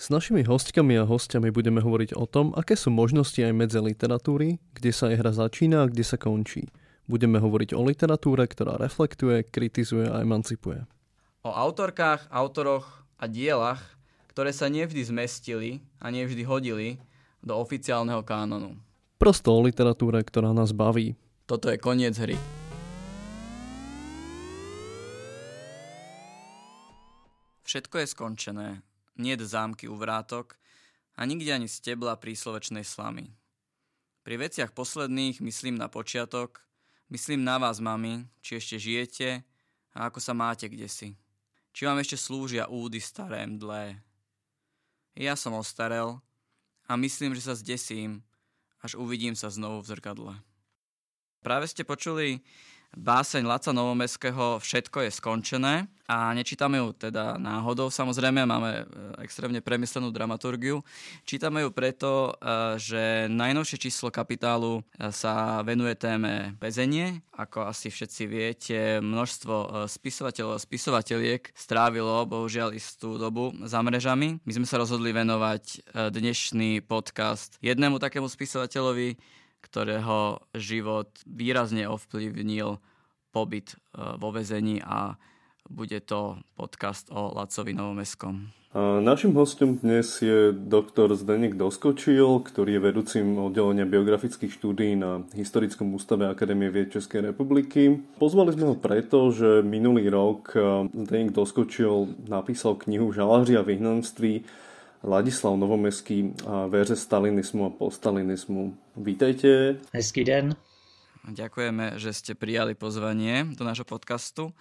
S našimi hostkami a hostiami budeme hovoriť o tom, aké sú možnosti aj medzi literatúry, kde sa hra začína a kde sa končí. Budeme hovoriť o literatúre, ktorá reflektuje, kritizuje a emancipuje. O autorkách, autoroch a dielach, ktoré sa nevždy zmestili a nevždy hodili do oficiálneho kánonu. Prosto o literatúre, ktorá nás baví. Toto je koniec hry. Všetko je skončené nie zámky u vrátok a nikde ani stebla príslovečnej slamy. Pri veciach posledných myslím na počiatok, myslím na vás, mami, či ešte žijete a ako sa máte kde si. Či vám ešte slúžia údy staré mdlé. Ja som ostarel a myslím, že sa zdesím, až uvidím sa znovu v zrkadle. Práve ste počuli báseň Laca Novomeského Všetko je skončené a nečítame ju teda náhodou, samozrejme máme e, extrémne premyslenú dramaturgiu. Čítame ju preto, e, že najnovšie číslo kapitálu e, sa venuje téme väzenie. Ako asi všetci viete, množstvo spisovateľov a spisovateľiek strávilo bohužiaľ istú dobu za mrežami. My sme sa rozhodli venovať dnešný podcast jednému takému spisovateľovi, ktorého život výrazne ovplyvnil pobyt e, vo vezení a bude to podcast o Lacovi Novomeskom. Našim hostom dnes je doktor Zdeněk Doskočil, ktorý je vedúcim oddelenia biografických štúdí na Historickom ústave Akadémie vied Českej republiky. Pozvali sme ho preto, že minulý rok e, Zdeněk Doskočil napísal knihu Žalaři a vyhnanství Ladislav Novomeský a véře stalinismu a postalinismu. Vítejte. Hezký den. Ďakujeme, že ste prijali pozvanie do nášho podcastu.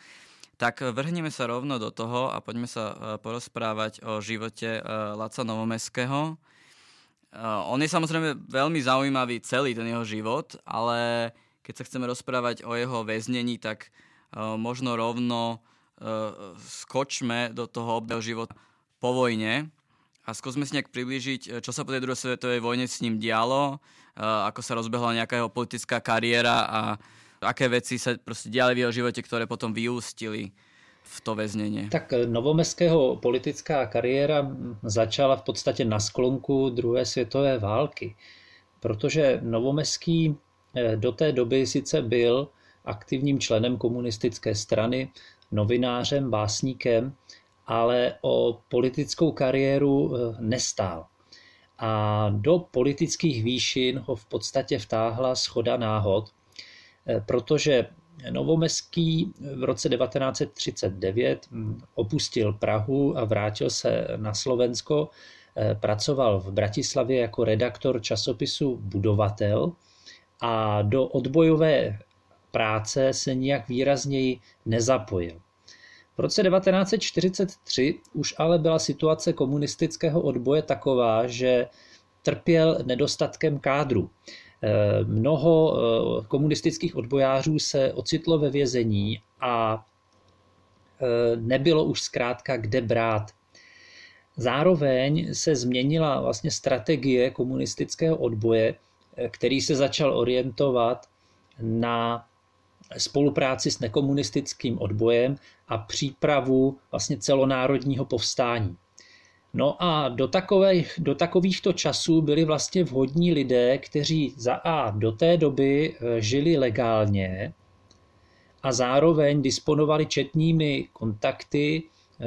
Tak vrhneme sa rovno do toho a poďme sa e, porozprávať o živote e, Laca Novomeského. E, on je samozrejme veľmi zaujímavý celý ten jeho život, ale keď sa chceme rozprávať o jeho väznení, tak možno rovno skočme do toho obdobia života po vojne, a skúsme si nejak priblížiť, čo sa po tej druhej svetovej vojne s ním dialo, ako sa rozbehla nejaká jeho politická kariéra a aké veci sa proste diali v jeho živote, ktoré potom vyústili v to väznenie. Tak e, Novomeského politická kariéra začala v podstatě na sklonku druhé světové války, protože Novomeský do té doby sice byl aktivním členem komunistické strany, novinářem, básníkem, ale o politickou kariéru eh, nestál. A do politických výšin ho v podstatě vtáhla schoda náhod, eh, protože Novomeský v roce 1939 hm, opustil Prahu a vrátil se na Slovensko. Eh, pracoval v Bratislavě jako redaktor časopisu Budovatel a do odbojové práce se nijak výrazněji nezapojil. V roce 1943 už ale byla situace komunistického odboje taková, že trpěl nedostatkem kádru. Eh, mnoho eh, komunistických odbojářů se ocitlo ve vězení a eh, nebylo už zkrátka kde brát. Zároveň se změnila vlastně strategie komunistického odboje, který se začal orientovat na spolupráci s nekomunistickým odbojem a přípravu vlastně celonárodního povstání. No a do, takových, do takovýchto časů byli vlastně vhodní lidé, kteří za A do té doby eh, žili legálně a zároveň disponovali četnými kontakty eh,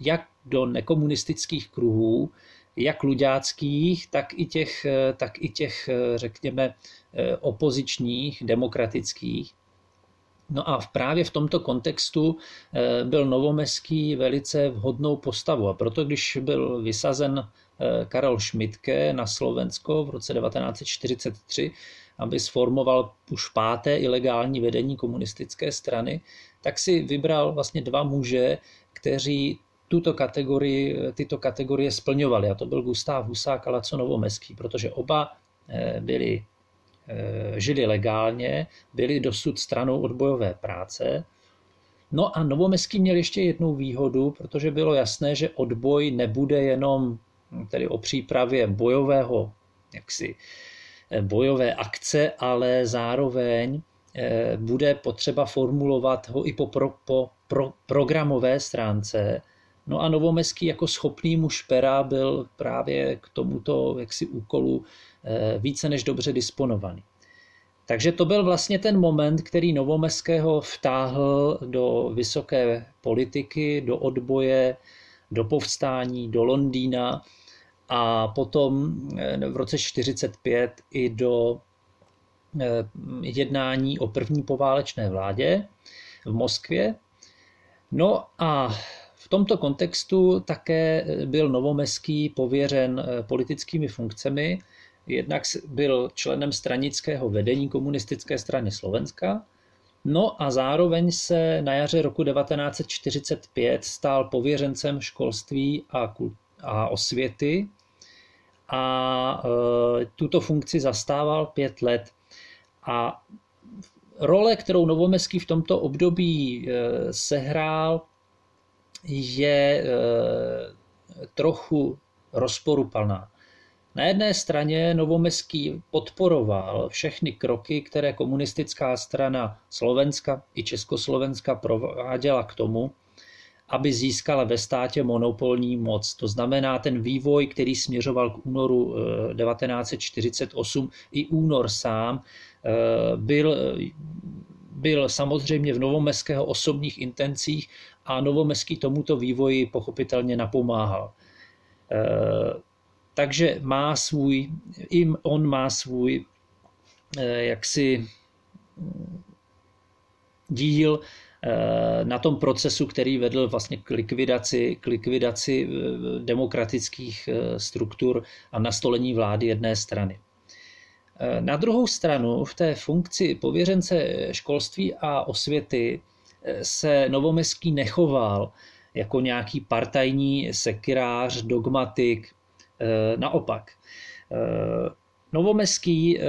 jak do nekomunistických kruhů, jak ludáckých, tak i těch, eh, tak i těch řekněme, opozičních, demokratických. No a právě v tomto kontextu eh, byl Novomeský velice vhodnou postavou a proto, když byl vysazen eh, Karel Šmitke na Slovensko v roce 1943, aby sformoval už páté ilegální vedení komunistické strany, tak si vybral vlastně dva muže, kteří tuto kategorii, tyto kategorie splňovali. A to byl Gustav Husák a Laco Novomeský, protože oba eh, byli žili legálně, byli dosud stranou odbojové práce. No a Novomeský měl ještě jednu výhodu, protože bylo jasné, že odboj nebude jenom tedy o přípravě bojového, jaksi, eh, bojové akce, ale zároveň eh, bude potřeba formulovat ho i po, pro, po pro, programové stránce. No a Novomeský jako schopný muž pera byl právě k tomuto jaksi úkolu Eh, více než dobře disponovaný. Takže to byl vlastně ten moment, který Novomeského vtáhl do vysoké politiky, do odboje, do povstání, do Londýna a potom eh, v roce 1945 i do eh, jednání o první poválečné vládě v Moskvě. No a v tomto kontextu také byl Novomeský pověřen politickými funkcemi, Jednak byl členem stranického vedení komunistické strany Slovenska, no a zároveň se na jaře roku 1945 stal pověřencem školství a, a osvěty a e, tuto funkci zastával pět let. A role, kterou Novomeský v tomto období e, sehrál, je e, trochu rozporuplná. Na jedné straně Novomeský podporoval všechny kroky, které komunistická strana Slovenska i Československa prováděla k tomu, aby získala ve státě monopolní moc. To znamená ten vývoj, který směřoval k únoru 1948, eh, i únor sám, eh, byl, byl samozřejmě v Novomeského osobních intencích a Novomeský tomuto vývoji pochopitelně napomáhal. Takže má svůj, i on má svůj eh, jaksi díl eh, na tom procesu, který vedl vlastně k likvidaci, k likvidaci eh, demokratických struktur a nastolení vlády jedné strany. Na druhou stranu v té funkci pověřence školství a osvěty se Novomeský nechoval jako nějaký partajní sekirář, dogmatik, naopak, eh, Novomeský eh,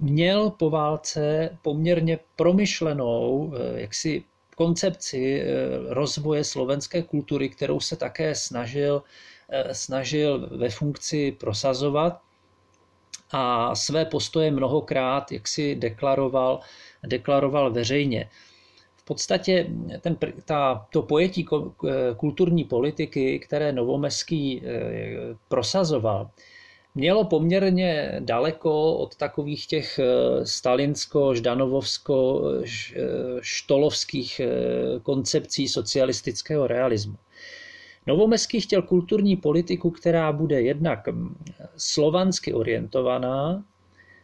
měl po válce poměrně promyšlenou jaksi koncepci rozvoje slovenské kultury, kterou se také snažil, snažil ve funkci prosazovat. A své postoje mnohokrát jaksi deklaroval, deklaroval veřejně v podstatě ten, ta, to pojetí kulturní politiky, které Novomeský eh, prosazoval, mělo poměrně daleko od takových těch eh, stalinsko-ždanovovsko-štolovských eh, koncepcí socialistického realismu. Novomeský chtěl kulturní politiku, která bude jednak slovansky orientovaná,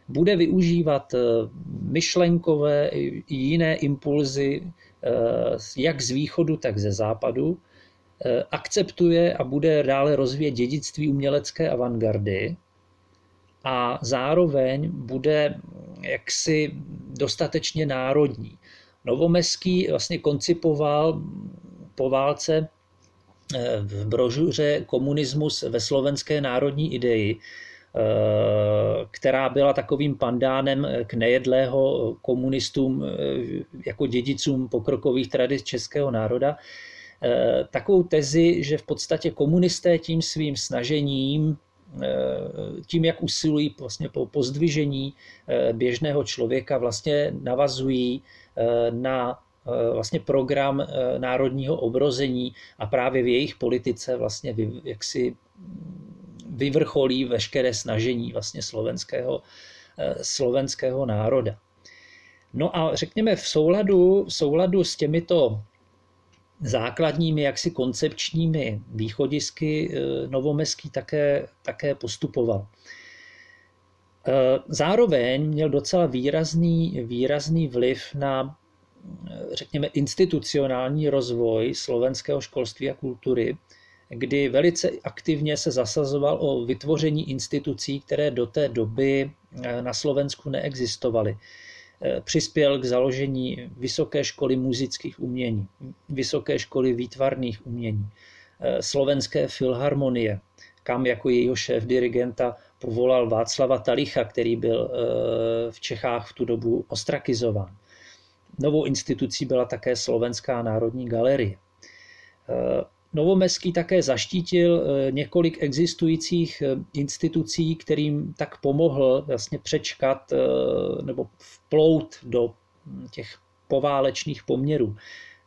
bude využívat eh, myšlenkové i jiné impulzy, eh, jak z východu, tak ze západu, eh, akceptuje a bude dále rozvíjet dědictví umělecké avantgardy a zároveň bude jaksi dostatečně národní. Novomeský vlastně koncipoval po válce v brožuře Komunismus ve slovenské národní ideji, která byla takovým pandánem k nejedlého komunistům eh, jako dědicům pokrokových tradic českého národa, eh, takovou tezi, že v podstatě komunisté tím svým snažením, tím, jak usilují vlastně po pozdvižení běžného člověka, vlastně navazují na vlastně program národního obrození a právě v jejich politice vlastně jaksi vyvrcholí veškeré snažení vlastně slovenského, eh, slovenského národa. No a řekněme v souladu, v souladu s těmito základními jaksi koncepčními východisky eh, Novomeský také, také postupoval. Zároveň měl docela výrazný, výrazný vliv na, řekněme, institucionální rozvoj slovenského školství a kultury, kdy velice aktivně se zasazoval o vytvoření institucí, které do té doby na Slovensku neexistovaly. Přispěl k založení Vysoké školy muzických umění, Vysoké školy výtvarných umění, Slovenské filharmonie, kam jako jejího šéf dirigenta povolal Václava Talicha, který byl v Čechách v tu dobu ostrakizován. Novou institucí byla také Slovenská národní galerie. Eh, Novomeský také zaštítil eh, několik existujících institucí, kterým tak pomohl vlastně přečkat nebo vplout do těch poválečných poměrů.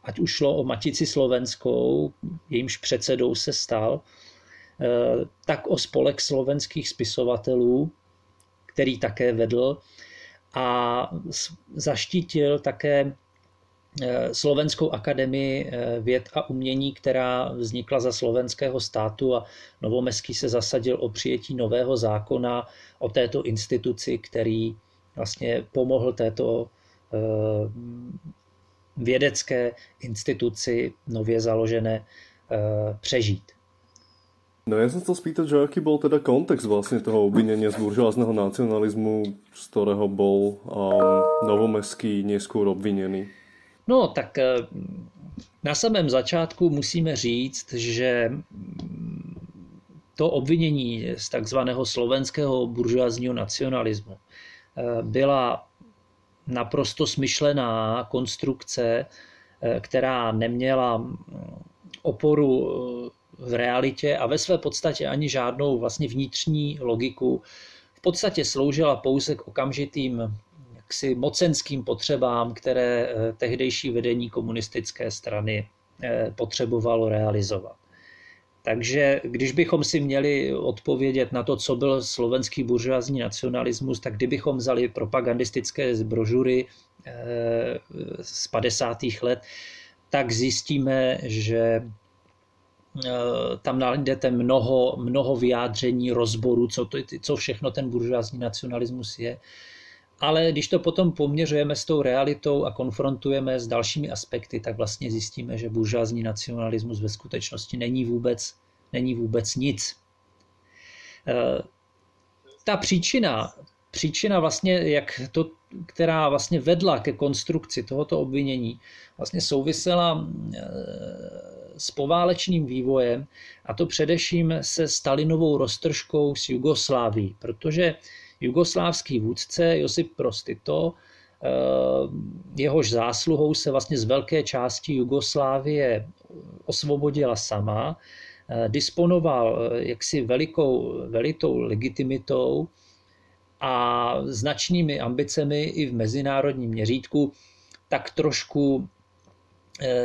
Ať už šlo o Matici slovenskou, jejímž předsedou se stal, Eh, tak o spolek slovenských spisovatelů, který také vedl a zaštítil také eh, Slovenskou akademii eh, věd a umění, která vznikla za slovenského státu a Novomeský se zasadil o přijetí nového zákona o této instituci, který vlastně pomohl této vědecké instituci nově založené přežít. No ja som chcel spýtať, že aký bol teda kontext vlastne toho obvinenia z buržoázneho nacionalizmu, z ktorého bol um, novomeský neskôr obvinený? No tak eh, na samém začátku musíme říct, že to obvinění z takzvaného slovenského buržoázního nacionalismu eh, byla naprosto smyšlená konstrukce, eh, která neměla oporu v realitě a ve své podstatě ani žádnou vlastně vnitřní logiku. V podstatě sloužila pouze k okamžitým jaksi mocenským potřebám, které eh, tehdejší vedení komunistické strany eh, potřebovalo realizovat. Takže když bychom si měli odpovědět na to, co byl slovenský buržoázní nacionalismus, tak kdybychom vzali propagandistické brožury eh, z 50. let, tak zjistíme, že tam najdete mnoho, mnoho vyjádření, rozboru, co, to, co všechno ten buržoázní nacionalismus je. Ale když to potom poměřujeme s tou realitou a konfrontujeme s dalšími aspekty, tak vlastně zjistíme, že buržoázní nacionalismus ve skutečnosti není vůbec, není vůbec nic. Eh, ta příčina, příčina vlastně, jak to, která vlastně vedla ke konstrukci tohoto obvinění, vlastně souvisela eh, s poválečným vývojem, a to především se Stalinovou roztržkou s Jugosláví, protože jugoslávský vůdce Josip Prostito, eh, jehož zásluhou se vlastně z velké části Jugoslávie osvobodila sama, eh, disponoval eh, jaksi velikou, velitou legitimitou a značnými ambicemi i v mezinárodním měřítku, tak trošku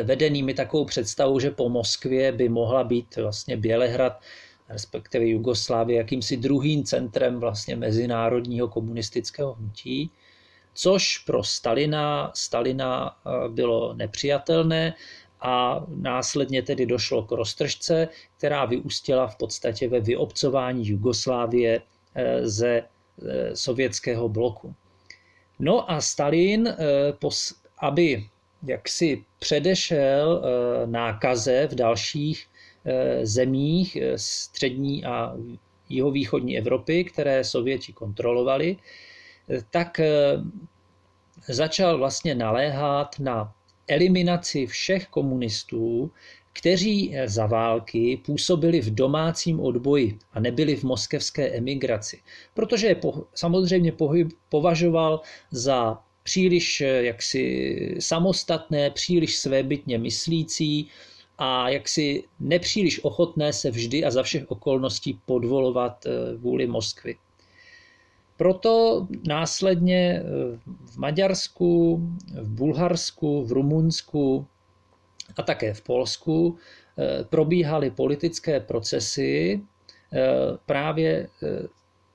vedenými takovou představou, že po Moskvě by mohla být vlastně Bělehrad, respektive Jugoslávie, jakýmsi druhým centrem vlastně mezinárodního komunistického hnutí, což pro Stalina, Stalina eh, bylo nepřijatelné a následně tedy došlo k roztržce, která vyústila v podstatě ve vyobcování Jugoslávie eh, ze sovětského bloku. No a Stalin, aby jaksi předešel eh, nákaze v dalších eh, zemích eh, střední a jihovýchodní Evropy, které Sověti kontrolovali, tak začal vlastně naléhat na eliminaci všech komunistů, kteří za války působili v domácím odboji a nebyli v moskevské emigraci, protože je samozřejmě považoval za příliš eh, jaksi samostatné, příliš svébytně myslící a jaksi nepříliš ochotné se vždy a za všech okolností podvolovat eh, vůli Moskvy. Proto následně eh, v Maďarsku, v Bulharsku, v Rumunsku a také v Polsku probíhaly politické procesy právě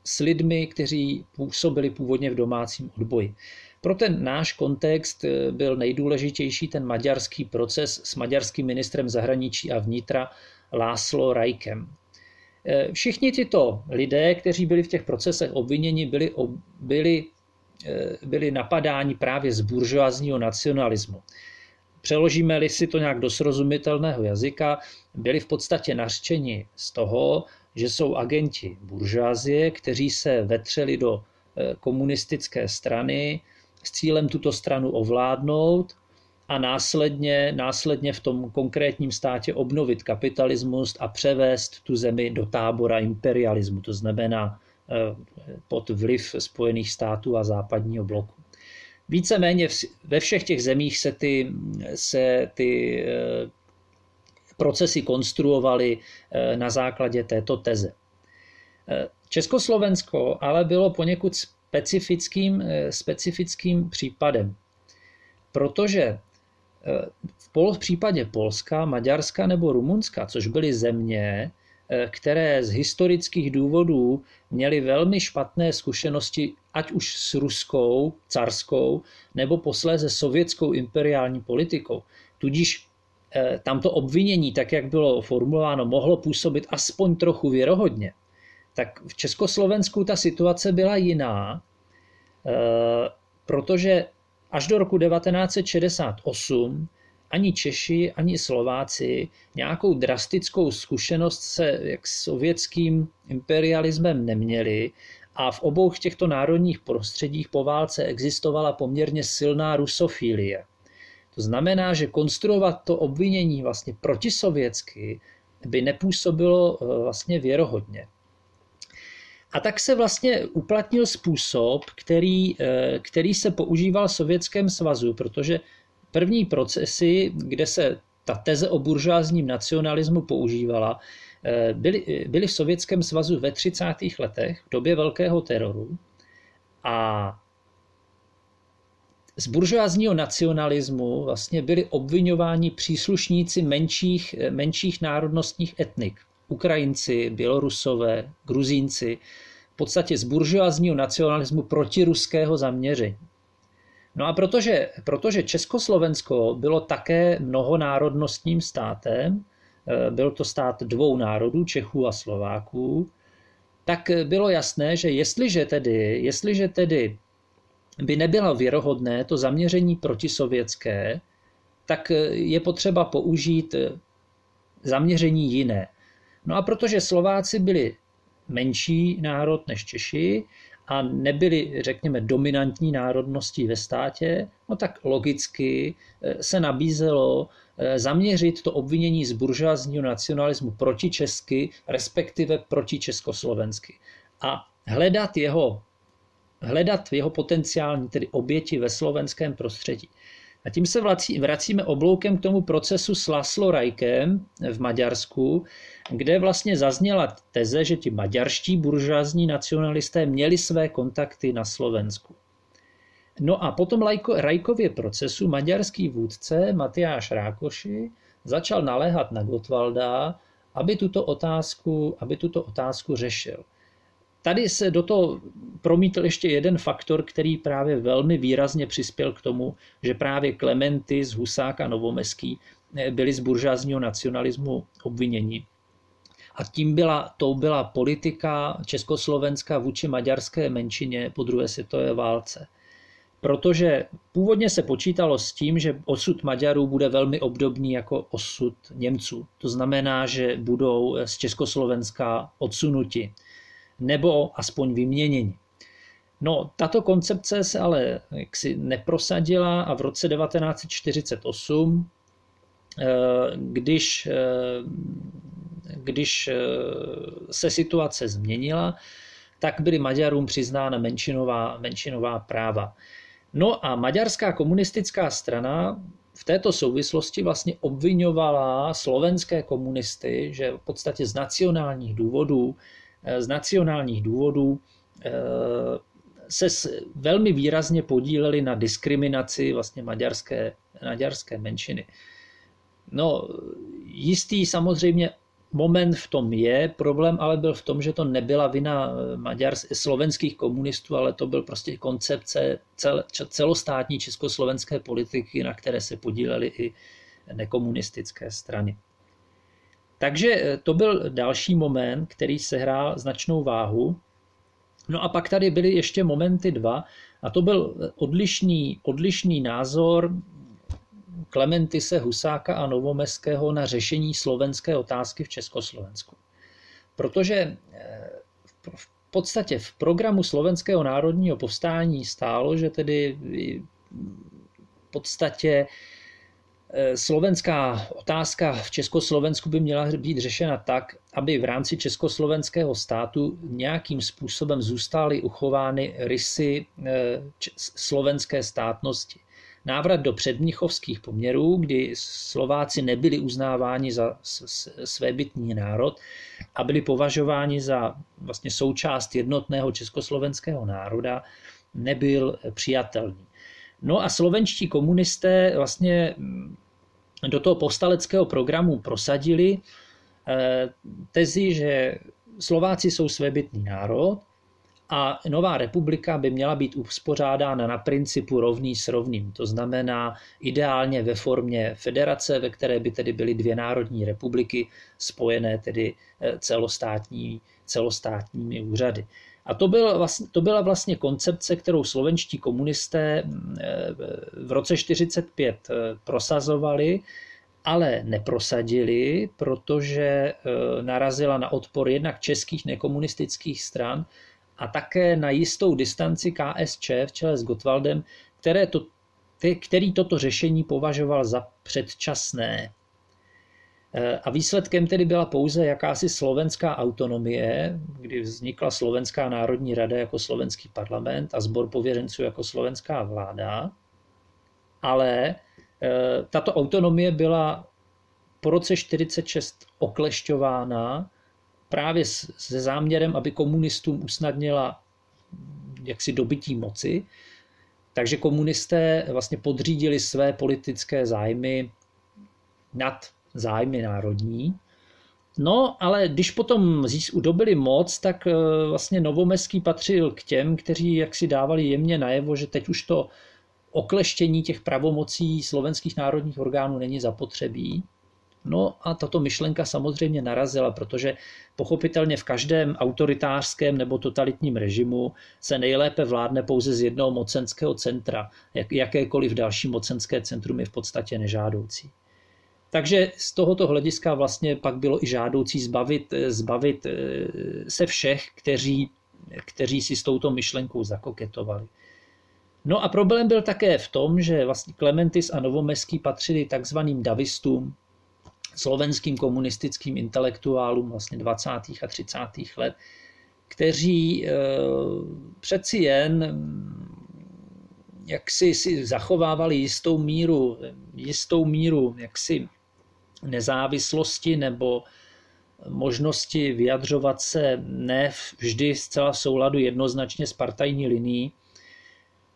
s lidmi, kteří působili původně v domácím odboji. Pro ten náš kontext eh, byl nejdůležitější ten maďarský proces s maďarským ministrem zahraničí a vnitra Láslo Rajkem. Eh, všichni tyto lidé, kteří byli v těch procesech obviněni, byli, byli, eh, byli napadáni právě z buržoazního nacionalismu. Přeložíme-li si to nějak do srozumitelného jazyka, byli v podstatě nařčeni z toho, že jsou agenti buržázie, kteří se vetřeli do komunistické strany s cílem tuto stranu ovládnout a následně, následně v tom konkrétním státě obnovit kapitalismus a převést tu zemi do tábora imperialismu, to znamená eh, pod vliv Spojených států a západního bloku. Víceméně ve všech těch zemích se ty, se ty eh, procesy konstruovaly eh, na základě této teze. Československo ale bylo poněkud specifickým, specifickým případem, protože v, Pol, v případě Polska, Maďarska nebo Rumunska, což byly země, eh, které z historických důvodů měly velmi špatné zkušenosti, ať už s ruskou, carskou, nebo posléze sovětskou imperiální politikou. Tudíž eh, tamto obvinění, tak jak bylo formulováno, mohlo působit aspoň trochu věrohodně. Tak v Československu ta situace byla jiná, eh, protože Až do roku 1968 ani Češi, ani Slováci nějakou drastickou zkušenost se jak sovětským imperialismem neměli a v obou těchto národních prostředích po válce existovala poměrně silná rusofílie. To znamená, že konstruovat to obvinění vlastně protisovětsky by nepůsobilo eh, vlastně věrohodně. A tak se vlastně uplatnil způsob, který, eh, který se používal v Sovětském svazu, protože první procesy, kde se ta teze o buržázním nacionalismu používala, eh, byly, byly v Sovětském svazu ve 30. letech, v době velkého teroru. A z buržoázního nacionalismu vlastně byli obvinováni příslušníci menších, eh, menších národnostních etnik. Ukrajinci, Bělorusové, Gruzínci, v podstatě z buržoazního nacionalismu protiruského zaměření. No a protože, protože Československo bylo také mnohonárodnostním státem, eh, byl to stát dvou národů, Čechů a Slováků, tak bylo jasné, že jestliže tedy, jestliže tedy by nebylo věrohodné to zaměření protisovětské, tak je potřeba použít zaměření jiné. No a protože Slováci byli menší národ než Češi a nebyli, řekněme, dominantní národností ve státě, no tak logicky eh, se nabízelo eh, zaměřit to obvinění z buržoazního nacionalismu proti Česky, respektive proti Československy. A hledat jeho, hledat jeho potenciální tedy oběti ve slovenském prostředí. A tím se vracíme obloukem k tomu procesu s Laslo Rajkem v Maďarsku, kde vlastně zazněla teze, že ti maďarští buržázní nacionalisté měli své kontakty na Slovensku. No a potom Rajkově procesu maďarský vůdce Matyáš Rákoši začal naléhat na Gotwalda, aby tuto otázku, aby tuto otázku řešil. Tady se do toho promítl ještě jeden faktor, který právě velmi výrazně přispěl k tomu, že právě Klementy z Husáka Novomeský eh, byli z buržázního nacionalismu obviněni. A tím byla, tou byla politika Československa vůči maďarské menšině po druhé světové válce. Protože původně se počítalo s tím, že osud Maďarů bude velmi obdobný jako osud Němců. To znamená, že budou z Československa odsunuti nebo aspoň vyměněni. No, tato koncepce se ale jaksi neprosadila a v roce 1948, eh, když, eh, když eh, se situace změnila, tak byly Maďarům přiznána menšinová, menšinová práva. No a maďarská komunistická strana v této souvislosti vlastně obvinovala slovenské komunisty, že v podstatě z nacionálních důvodů z nacionálních důvodů eh, se velmi výrazně podíleli na diskriminaci vlastně maďarské, maďarské menšiny. No, jistý samozřejmě moment v tom je, problém ale byl v tom, že to nebyla vina maďar, slovenských komunistů, ale to byl prostě koncepce cel, celostátní československé politiky, na které se podílely i nekomunistické strany. Takže to byl další moment, který sehrál značnou váhu. No a pak tady byly ještě momenty dva, a to byl odlišný, odlišný názor Klementise Husáka a Novomeského na řešení slovenské otázky v Československu. Protože eh, v podstatě v programu Slovenského národního povstání stálo, že tedy v podstatě eh, slovenská otázka v Československu by měla být řešena tak, aby v rámci československého státu nějakým způsobem zůstaly uchovány rysy eh, slovenské státnosti návrat do předmnichovských poměrů, kdy Slováci nebyli uznáváni za svébytný národ a byli považováni za vlastně součást jednotného československého národa, nebyl přijatelný. No a slovenští komunisté vlastně mm, do toho povstaleckého programu prosadili eh, tezi, že Slováci jsou svébytný národ a nová republika by měla být uspořádána na principu rovný s rovným. To znamená ideálně ve formě federace, ve které by tedy byly dvě národní republiky spojené tedy eh, celostátní, celostátními úřady. A to, byl vlastně, to byla vlastně koncepce, kterou slovenští komunisté mm, eh, v roce 1945 eh, prosazovali, ale neprosadili, protože narazila na odpor jednak českých nekomunistických stran, a také na jistou distanci KSČ v čele s Gotwaldem, které to, který toto řešení považoval za předčasné. A výsledkem tedy byla pouze jakási slovenská autonomie, kdy vznikla Slovenská národní rada jako slovenský parlament a sbor pověřenců jako slovenská vláda. Ale e, tato autonomie byla po roce 1946 oklešťována právě se záměrem, aby komunistům usnadnila jaksi dobytí moci. Takže komunisté vlastně podřídili své politické zájmy nad zájmy národní. No, ale když potom dobili moc, tak eh, vlastně Novomeský patřil k těm, kteří jaksi dávali jemně najevo, že teď už to okleštění těch pravomocí slovenských národních orgánů není zapotřebí. No a tato myšlenka samozřejmě narazila, protože pochopitelně v každém autoritářském nebo totalitním režimu se nejlépe vládne pouze z jednoho mocenského centra. Jak, jakékoliv další mocenské centrum je v podstatě nežádoucí. Takže z tohoto hlediska vlastně pak bylo i žádoucí zbavit, zbavit eh, se všech, kteří, kteří si s touto myšlenkou zakoketovali. No a problém byl také v tom, že vlastně Klementis a Novomeský patřili takzvaným davistům, slovenským komunistickým intelektuálům vlastně 20. a 30. let, kteří eh, přeci jen mm, jak si, si zachovávali jistou míru, jistou míru jaksi nezávislosti nebo možnosti vyjadřovat se ne vždy zcela v souladu jednoznačně s partajní linií,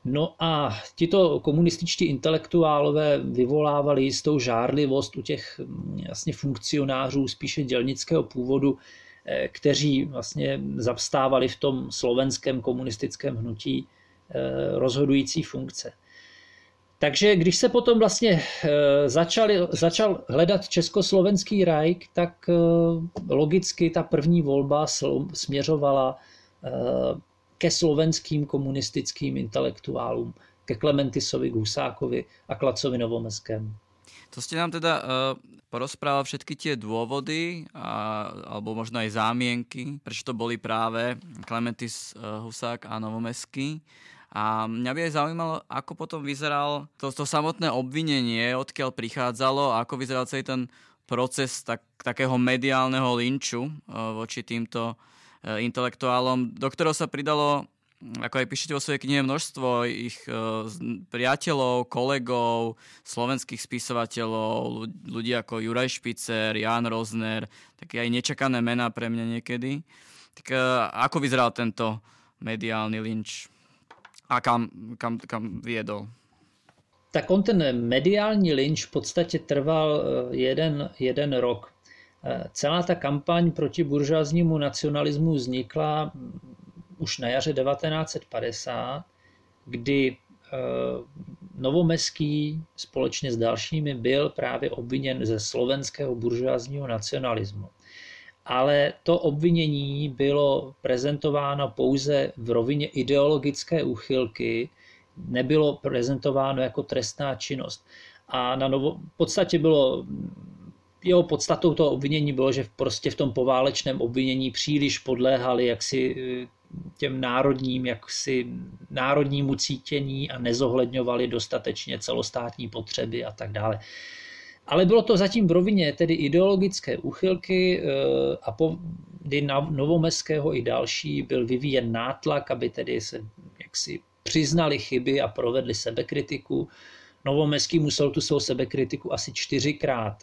No a tito komunističtí intelektuálové vyvolávali jistou žárlivost u těch mm, vlastně funkcionářů spíše dělnického původu, eh, kteří vlastně zavstávali v tom slovenském komunistickém hnutí eh, rozhodující funkce. Takže když se potom vlastně eh, začali, začal hledat československý rajk, tak logicky ta první volba směřovala ke slovenským komunistickým intelektuálům, ke Klementisovi, Husákovi a Klacovi Novomeskému. To ste nám teda uh, porozprával všetky tie dôvody a, alebo možno aj zámienky, prečo to boli práve Klementis uh, Husák a Novomeský. A mňa by aj zaujímalo, ako potom vyzeral to, to samotné obvinenie, odkiaľ prichádzalo a ako vyzeral celý ten proces tak, takého mediálneho linču uh, voči týmto Eh, intelektuálom, do ktorého sa pridalo, ako aj píšete vo svojej knihe, množstvo ich eh, priateľov, kolegov, slovenských spisovateľov, ľudí ako Juraj Špicer, Jan Rozner, také aj nečakané mená pre mňa niekedy. Tak eh, ako vyzeral tento mediálny lynč a kam, kam, kam viedol? Tak on ten mediální lynč v podstatě trval jeden, jeden rok. Celá ta kampaň proti buržáznímu nacionalismu vznikla už na jaře 1950, kdy Novomeský společně s dalšími byl právě obviněn ze slovenského buržoázního nacionalismu. Ale to obvinění bylo prezentováno pouze v rovině ideologické úchylky, nebylo prezentováno jako trestná činnost. A na novo, v podstatě bylo jeho podstatou toho obvinění bylo, že prostě v tom poválečném obvinění příliš podléhali jaksi eh, těm národním, jaksi národnímu cítění a nezohledňovali dostatečně celostátní potřeby a tak dále. Ale bylo to zatím v rovině tedy ideologické úchylky eh, a po, kdy na Novomeského i další byl vyvíjen nátlak, aby tedy se jaksi přiznali chyby a provedli sebekritiku. Novomeský musel tu svou sebekritiku asi čtyřikrát,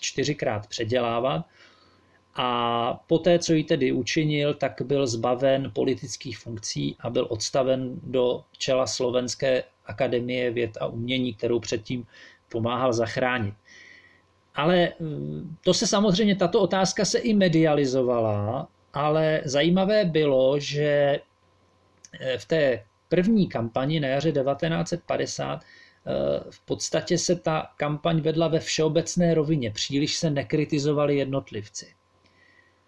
čtyřikrát předělávat. A poté, co ji tedy učinil, tak byl zbaven politických funkcí a byl odstaven do čela Slovenské akademie věd a umění, kterou předtím pomáhal zachránit. Ale mm, to se samozřejmě, tato otázka se i medializovala, ale zajímavé bylo, že eh, v té první kampani na jaře 1950 eh, v podstatě se ta kampaň vedla ve všeobecné rovině, příliš se nekritizovali jednotlivci.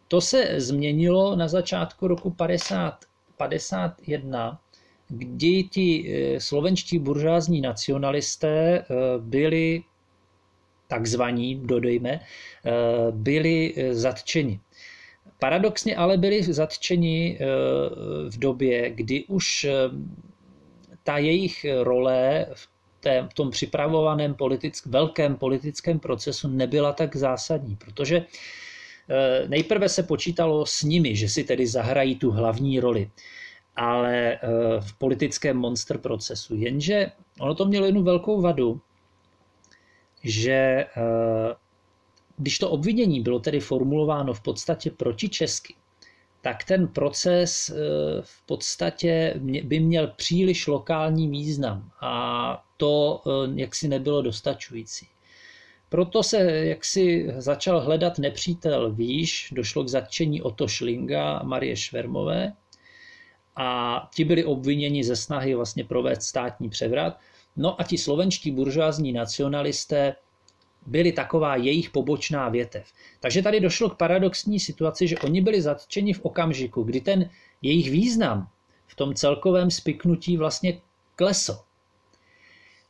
To se změnilo na začátku roku 50, 51, kdy ti eh, slovenští buržázní nacionalisté byli takzvaní, dodejme, eh, byli eh, zatčeni. Paradoxně ale byli zatčeni eh, v době, kdy už ta jejich role v, v tom připravovaném politick, velkém politickém procesu nebyla tak zásadní, protože nejprve se počítalo s nimi, že si tedy zahrají tu hlavní roli, ale v politickém monster procesu. Jenže ono to mělo jednu velkou vadu, že eh, když to obvinění bylo tedy formulováno v podstatě proti česky, tak ten proces eh, v podstatě by měl příliš lokální význam a to eh, jaksi nebylo dostačující. Proto se jaksi začal hledat nepřítel výš, došlo k zatčení Oto Šlinga a Marie Švermové a ti byli obviněni ze snahy vlastně provést státní převrat. No a ti slovenští buržoázní nacionalisté byli taková jejich pobočná větev. Takže tady došlo k paradoxní situaci, že oni byli zatčeni v okamžiku, kdy ten jejich význam v tom celkovém spiknutí vlastně klesl.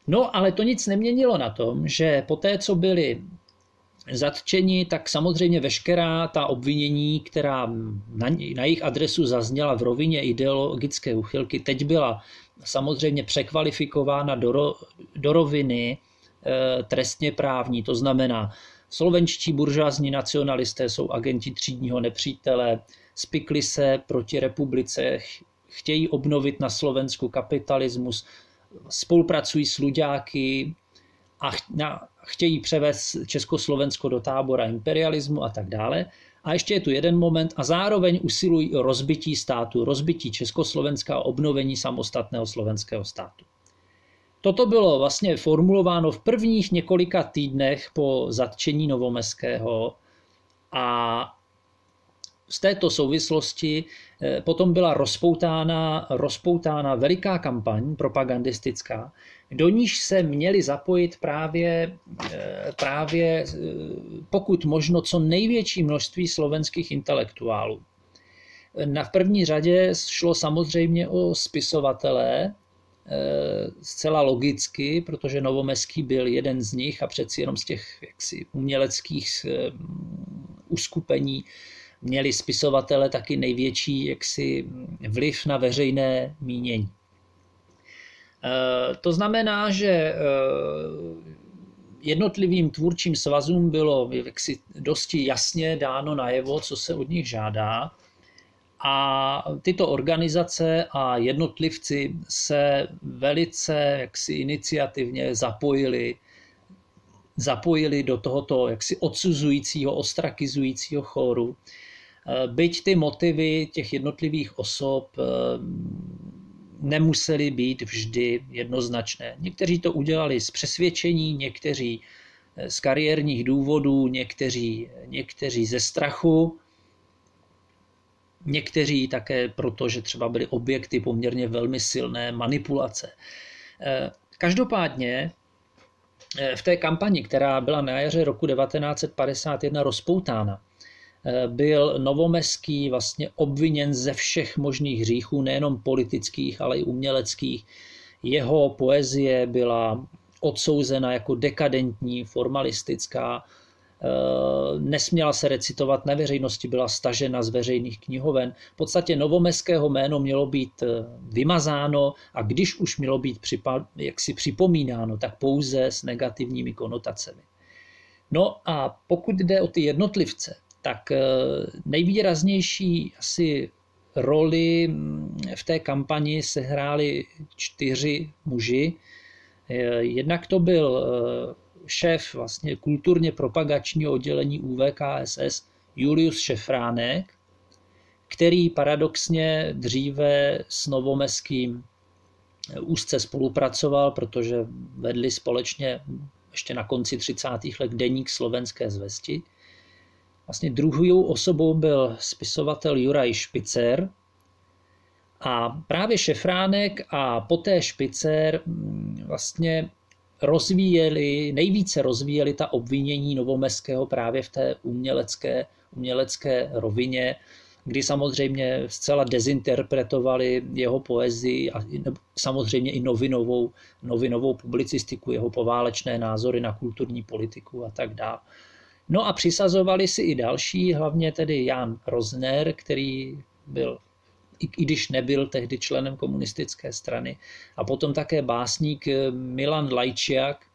No, ale to nic neměnilo na tom, že po té, co byli zatčeni, tak samozřejmě veškerá ta obvinění, která na, na jejich adresu zazněla v rovině ideologické uchylky, teď byla samozřejmě překvalifikována do, ro, do roviny Eh, trestně právní, to znamená, slovenští buržázní nacionalisté jsou agenti třídního nepřítele, spikli se proti republice, chtějí obnovit na Slovensku kapitalismus, spolupracují s luďáky a chtějí převést Československo do tábora imperialismu a tak dále. A ještě je tu jeden moment a zároveň usilují o rozbití státu, rozbití Československa a obnovení samostatného slovenského státu. Toto bylo vlastně formulováno v prvních několika týdnech po zatčení Novomeského a z této souvislosti eh, potom byla rozpoutána, rozpoutána veliká kampaň propagandistická, do níž se měli zapojit právě, eh, právě eh, pokud možno co největší množství slovenských intelektuálů. Na v první řadě šlo samozřejmě o spisovatele, Eh, zcela logicky, protože Novomeský byl jeden z nich a přeci jenom z těch jaksi uměleckých eh, uskupení měli spisovatele taky největší jaksi vliv na veřejné mínění. Eh, to znamená, že jednotlivým tvůrčím svazům bylo jaksi dosti jasně dáno najevo, co se od nich žádá a tyto organizace a jednotlivci se velice jaksi iniciativně zapojili, zapojili do tohoto jaksi odsuzujícího, ostrakizujícího chóru. Byť ty motivy těch jednotlivých osob eh, nemusely být vždy jednoznačné. Někteří to udělali z přesvědčení, někteří z kariérních důvodů, někteří, někteří ze strachu, Někteří také proto, že třeba byli objekty poměrně velmi silné manipulace. Každopádně v té kampani, která byla na jaře roku 1951 rozpoutána, byl Novomeský vlastně obviněn ze všech možných hříchů, nejenom politických, ale i uměleckých. Jeho poezie byla odsouzena jako dekadentní, formalistická, Eh, nesměla se recitovat na veřejnosti, byla stažena z veřejných knihoven. V podstatě novomeského jméno mělo být eh, vymazáno a když už mělo být připa, jaksi připomínáno, tak pouze s negativními konotacemi. No a pokud jde o ty jednotlivce, tak eh, nejvýraznější asi roli mm, v té kampani sehráli čtyři muži. Jednak to byl šéf vlastně kulturně propagačního oddělení UVKSS Julius Šefránek, který paradoxně dříve s Novomeským úzce spolupracoval, protože vedli společně ještě na konci 30. let deník slovenské zvesti. Vlastně druhou osobou byl spisovatel Juraj Špicer, a právě Šefránek a poté Špicer mm, vlastně rozvíjeli, nejvíce rozvíjeli ta obvinění Novomeského právě v té umělecké, umělecké rovině, kdy samozřejmě zcela dezinterpretovali jeho poezii a samozřejmě i novinovou, novinovou publicistiku, jeho poválečné názory na kulturní politiku a tak dále. No a přisazovali si i další, hlavně tedy Jan Rozner, který byl i, když nebyl tehdy členem komunistické strany. A potom také básník eh, Milan Lajčiak,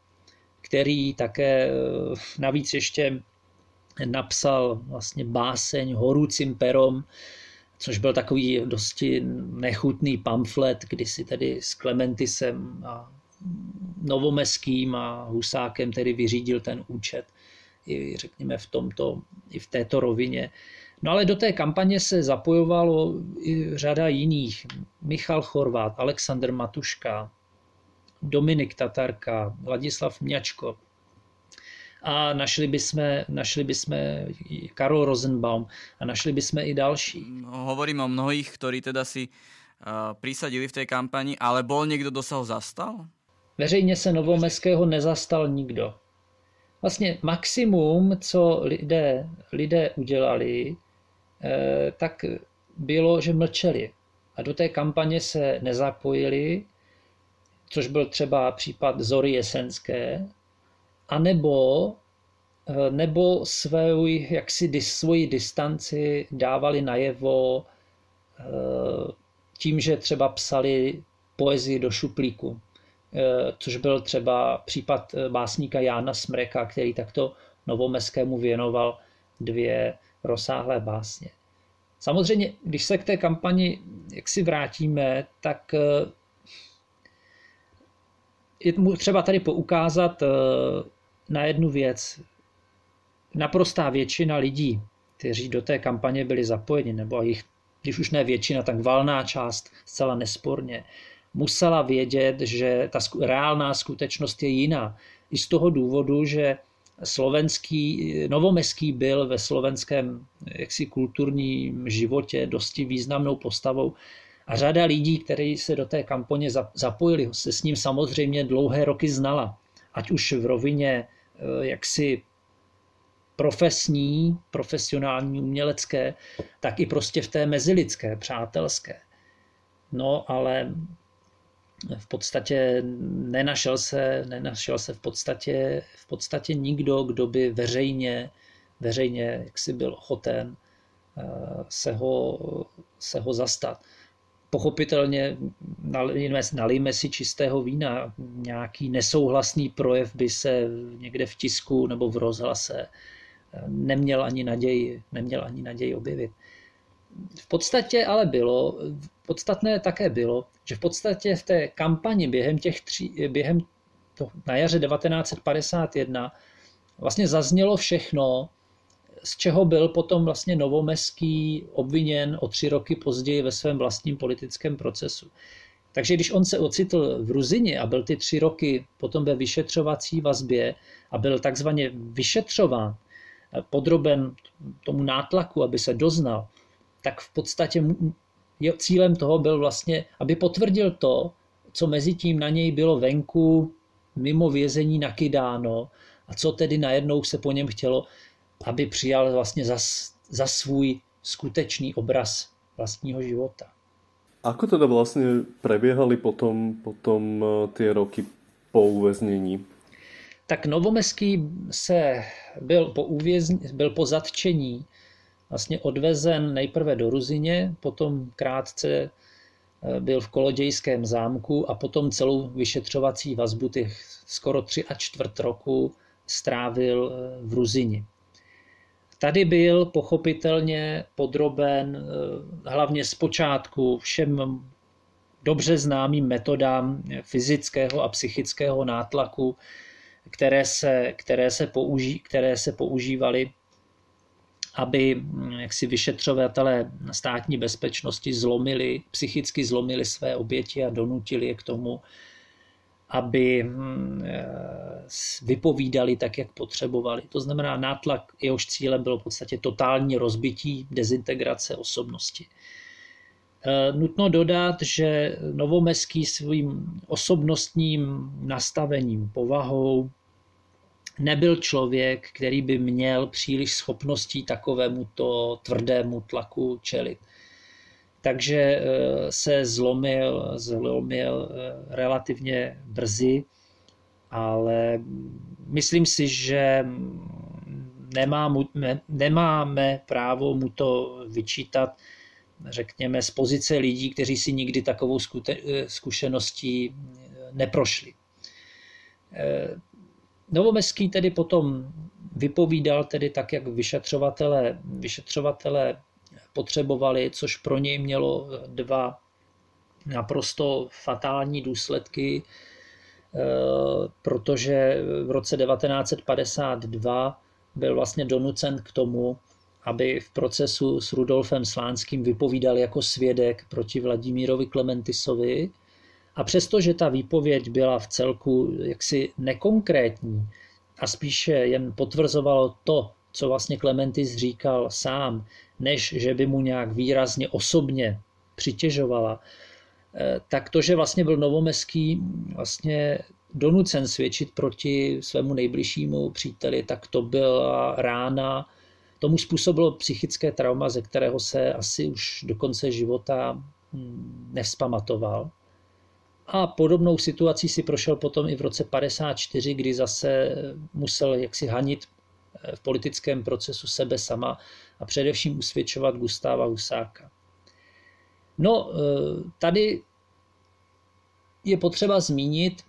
který také eh, navíc ještě napsal vlastně báseň Horucím perom, což byl takový dosti nechutný pamflet, kdy si tedy s Klementisem a Novomeským a Husákem tedy vyřídil ten účet i řekněme v tomto, i v této rovině. No ale do té kampaně se zapojovalo i řada jiných. Michal Chorvát, Alexander Matuška, Dominik Tatarka, Vladislav Mňačko. A našli bychom, našli bychom Karol Rosenbaum a našli bychom i další. No, hovorím o mnohých, ktorí teda si uh, prisadili v té kampani, ale bol někdo, kdo se ho zastal? Veřejně se Novomeského nezastal nikdo. Vlastně maximum, co lidé, lidé udělali, Eh, tak bylo, že mlčeli. A do té kampaně se nezapojili, což byl třeba případ Zory Jesenské, anebo eh, nebo svůj, jaksi svoji distanci dávali najevo eh, tím, že třeba psali poezii do šuplíku, což byl třeba případ básníka Jána Smreka, který takto Novomeskému věnoval dvě rozsáhlé básně. Samozřejmě, když se k té kampani jak si vrátíme, tak eh, je třeba tady poukázat eh, na jednu věc. Naprostá většina lidí, kteří do té kampaně byli zapojeni, nebo jich, když už ne většina, tak valná část zcela nesporně, musela vědět, že ta reálná skutečnost je jiná. I z toho důvodu, že slovenský, novomeský byl ve slovenském jaksi kulturním životě dosti významnou postavou a řada lidí, kteří se do té kampaně zapojili, se s ním samozřejmě dlouhé roky znala. Ať už v rovině eh, jaksi profesní, profesionální, umělecké, tak i prostě v té mezilidské, přátelské. No ale v podstatě nenašel se, nenašel se v podstatě, v podstatě nikdo, kdo by veřejně, veřejně jaksi byl ochoten eh, se ho, se ho zastat. Pochopitelně nalijme, nalijme si čistého vína, nějaký nesouhlasný projev by se někde v tisku nebo v rozhlase eh, neměl ani naději, neměl ani naději objevit. V podstatě ale bylo, podstatné také bylo, že v podstatě v té kampani během těch tří, během to, na jaře 1951 vlastně zaznělo všechno, z čeho byl potom vlastně Novomeský obviněn o tři roky později ve svém vlastním politickém procesu. Takže když on se ocitl v Ruzině a byl ty tři roky potom ve vyšetřovací vazbě a byl takzvaně vyšetřován, podroben tomu nátlaku, aby se doznal, tak v podstatě cílem toho byl vlastně, aby potvrdil to, co mezi tím na něj bylo venku mimo vězení nakydáno a co tedy najednou se po něm chtělo, aby přijal vlastně za, za svůj skutečný obraz vlastního života. Ako teda vlastně prebiehali potom, potom eh, ty roky po uvěznění? Tak Novomeský se byl po, uvězni, byl po zatčení vlastně odvezen nejprve do Ruzině, potom krátce eh, byl v Kolodějském zámku a potom celou vyšetřovací vazbu těch skoro tři a čtvrt roku strávil eh, v Ruzině. Tady byl pochopitelně podroben eh, hlavně zpočátku všem dobře známým metodám fyzického a psychického nátlaku, které se, které se, použí, které se používaly, aby hm, jaksi vyšetřovatelé státní bezpečnosti zlomili, psychicky zlomili své oběti a donutili je k tomu, aby hm, eh, vypovídali tak, jak potřebovali. To znamená, nátlak jehož cílem bylo v podstatě totální rozbití, dezintegrace osobnosti. Eh, nutno dodat, že Novomeský svým osobnostním nastavením, povahou nebyl člověk, který by měl příliš schopností takovému to tvrdému tlaku čelit takže eh, se zlomil, zlomil eh, relativně brzy, ale myslím si, že nemá nemáme právo mu to vyčítat, řekněme, z pozice lidí, kteří si nikdy takovou eh, zkušeností neprošli. Novomeský tedy potom vypovídal tedy tak, jak vyšetřovatele, vyšetřovatele potřebovali, což pro něj mělo dva naprosto fatální důsledky, eh, protože v roce 1952 byl vlastně donucen k tomu, aby v procesu s Rudolfem Slánským vypovídal jako svědek proti Vladimírovi Klementisovi. A přestože ta výpověď byla v celku jaksi nekonkrétní a spíše jen potvrzovalo to, co vlastně Klementis říkal sám, než že by mu nějak výrazně osobně přitěžovala, eh, tak to, že vlastně byl Novomeský vlastně donucen svědčit proti svému nejbližšímu příteli, tak to byla rána, tomu způsobilo psychické trauma, ze kterého se asi už do konce života hm, nevzpamatoval. A podobnou situací si prošel potom i v roce 54, kdy zase musel jaksi hanit v politickém procesu sebe sama a především usvědčovat Gustáva Husáka. No, eh, tady je potřeba zmínit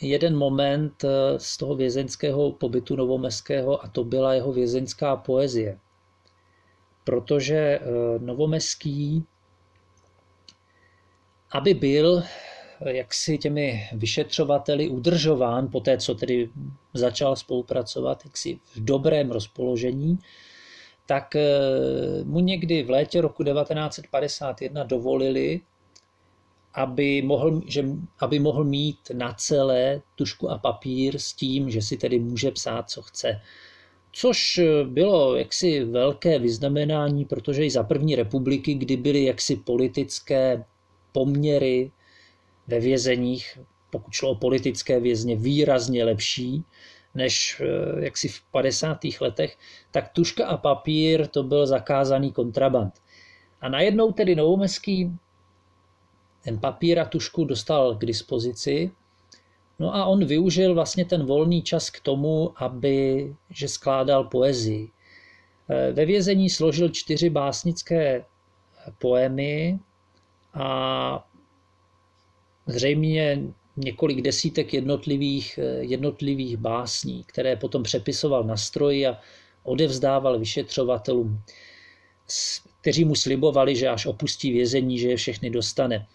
jeden moment eh, z toho vězeňského pobytu novomeského a to byla jeho vězeňská poezie. Protože eh, novomeský, aby byl jaksi těmi vyšetřovateli udržován, po té, co tedy začal spolupracovat jaksi v dobrém rozpoložení, tak eh, mu někdy v létě roku 1951 dovolili, aby mohl, že, aby mohl mít na celé tušku a papír s tím, že si tedy může psát, co chce. Což eh, bylo jaksi velké vyznamenání, protože i za první republiky, kdy byly jaksi politické poměry ve vězeních, pokud šlo o politické vězně, výrazně lepší než eh, jaksi v 50. letech, tak tuška a papír to byl zakázaný kontraband. A najednou tedy Novomeský ten papír a tušku dostal k dispozici, no a on využil vlastně ten volný čas k tomu, aby, že skládal poezii. Eh, ve vězení složil čtyři básnické poemy a zřejmě několik desítek jednotlivých, jednotlivých básní, které potom přepisoval na stroji a odevzdával vyšetřovatelům, kteří mu slibovali, že až opustí vězení, že je všechny dostane.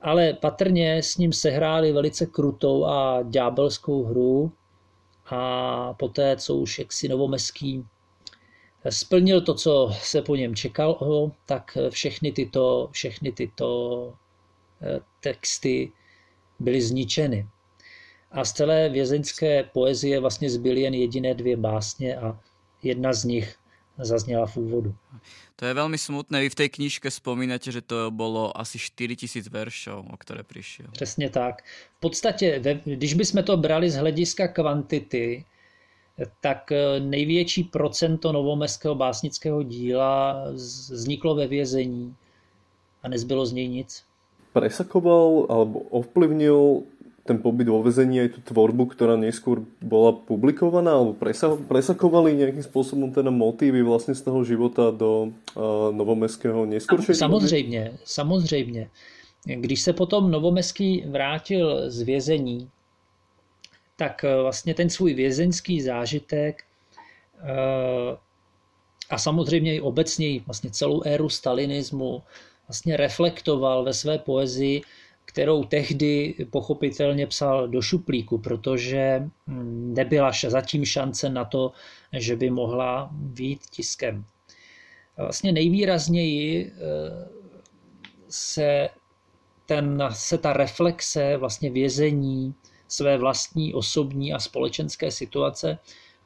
Ale patrně s ním sehráli velice krutou a ďábelskou hru a poté, co už jaksi novomeský splnil to, co se po něm čekalo, tak všechny tyto, všechny tyto eh, texty byly zničeny. A z celé vězeňské poezie vlastně zbyly jen jediné dvě básně a jedna z nich zazněla v úvodu. To je velmi smutné. Vy v té knižce vzpomínáte, že to bylo asi 4000 veršov, o které přišel. Přesně tak. V podstatě, když bychom to brali z hlediska kvantity, tak eh, největší procento novomeského básnického díla vzniklo ve vězení a nezbylo z něj nic. Presakoval alebo ovplyvnil ten pobyt vo vezení aj tú tvorbu, ktorá neskôr bola publikovaná, alebo presakovali nejakým spôsobom teda motívy vlastně z toho života do uh, novomeského neskôršieho? Samozřejmě, samozřejmě. Když se potom Novomeský vrátil z vězení, tak eh, vlastně ten svůj vězeňský zážitek uh, a samozřejmě i obecně vlastně celou éru stalinismu vlastně reflektoval ve své poezii kterou tehdy pochopitelně psal do šuplíku, protože hm, nebyla zatím šance na to, že by mohla být tiskem. Vlastně nejvýrazněji eh, se, ten, se ta reflexe vlastně vězení své vlastní osobní a společenské situace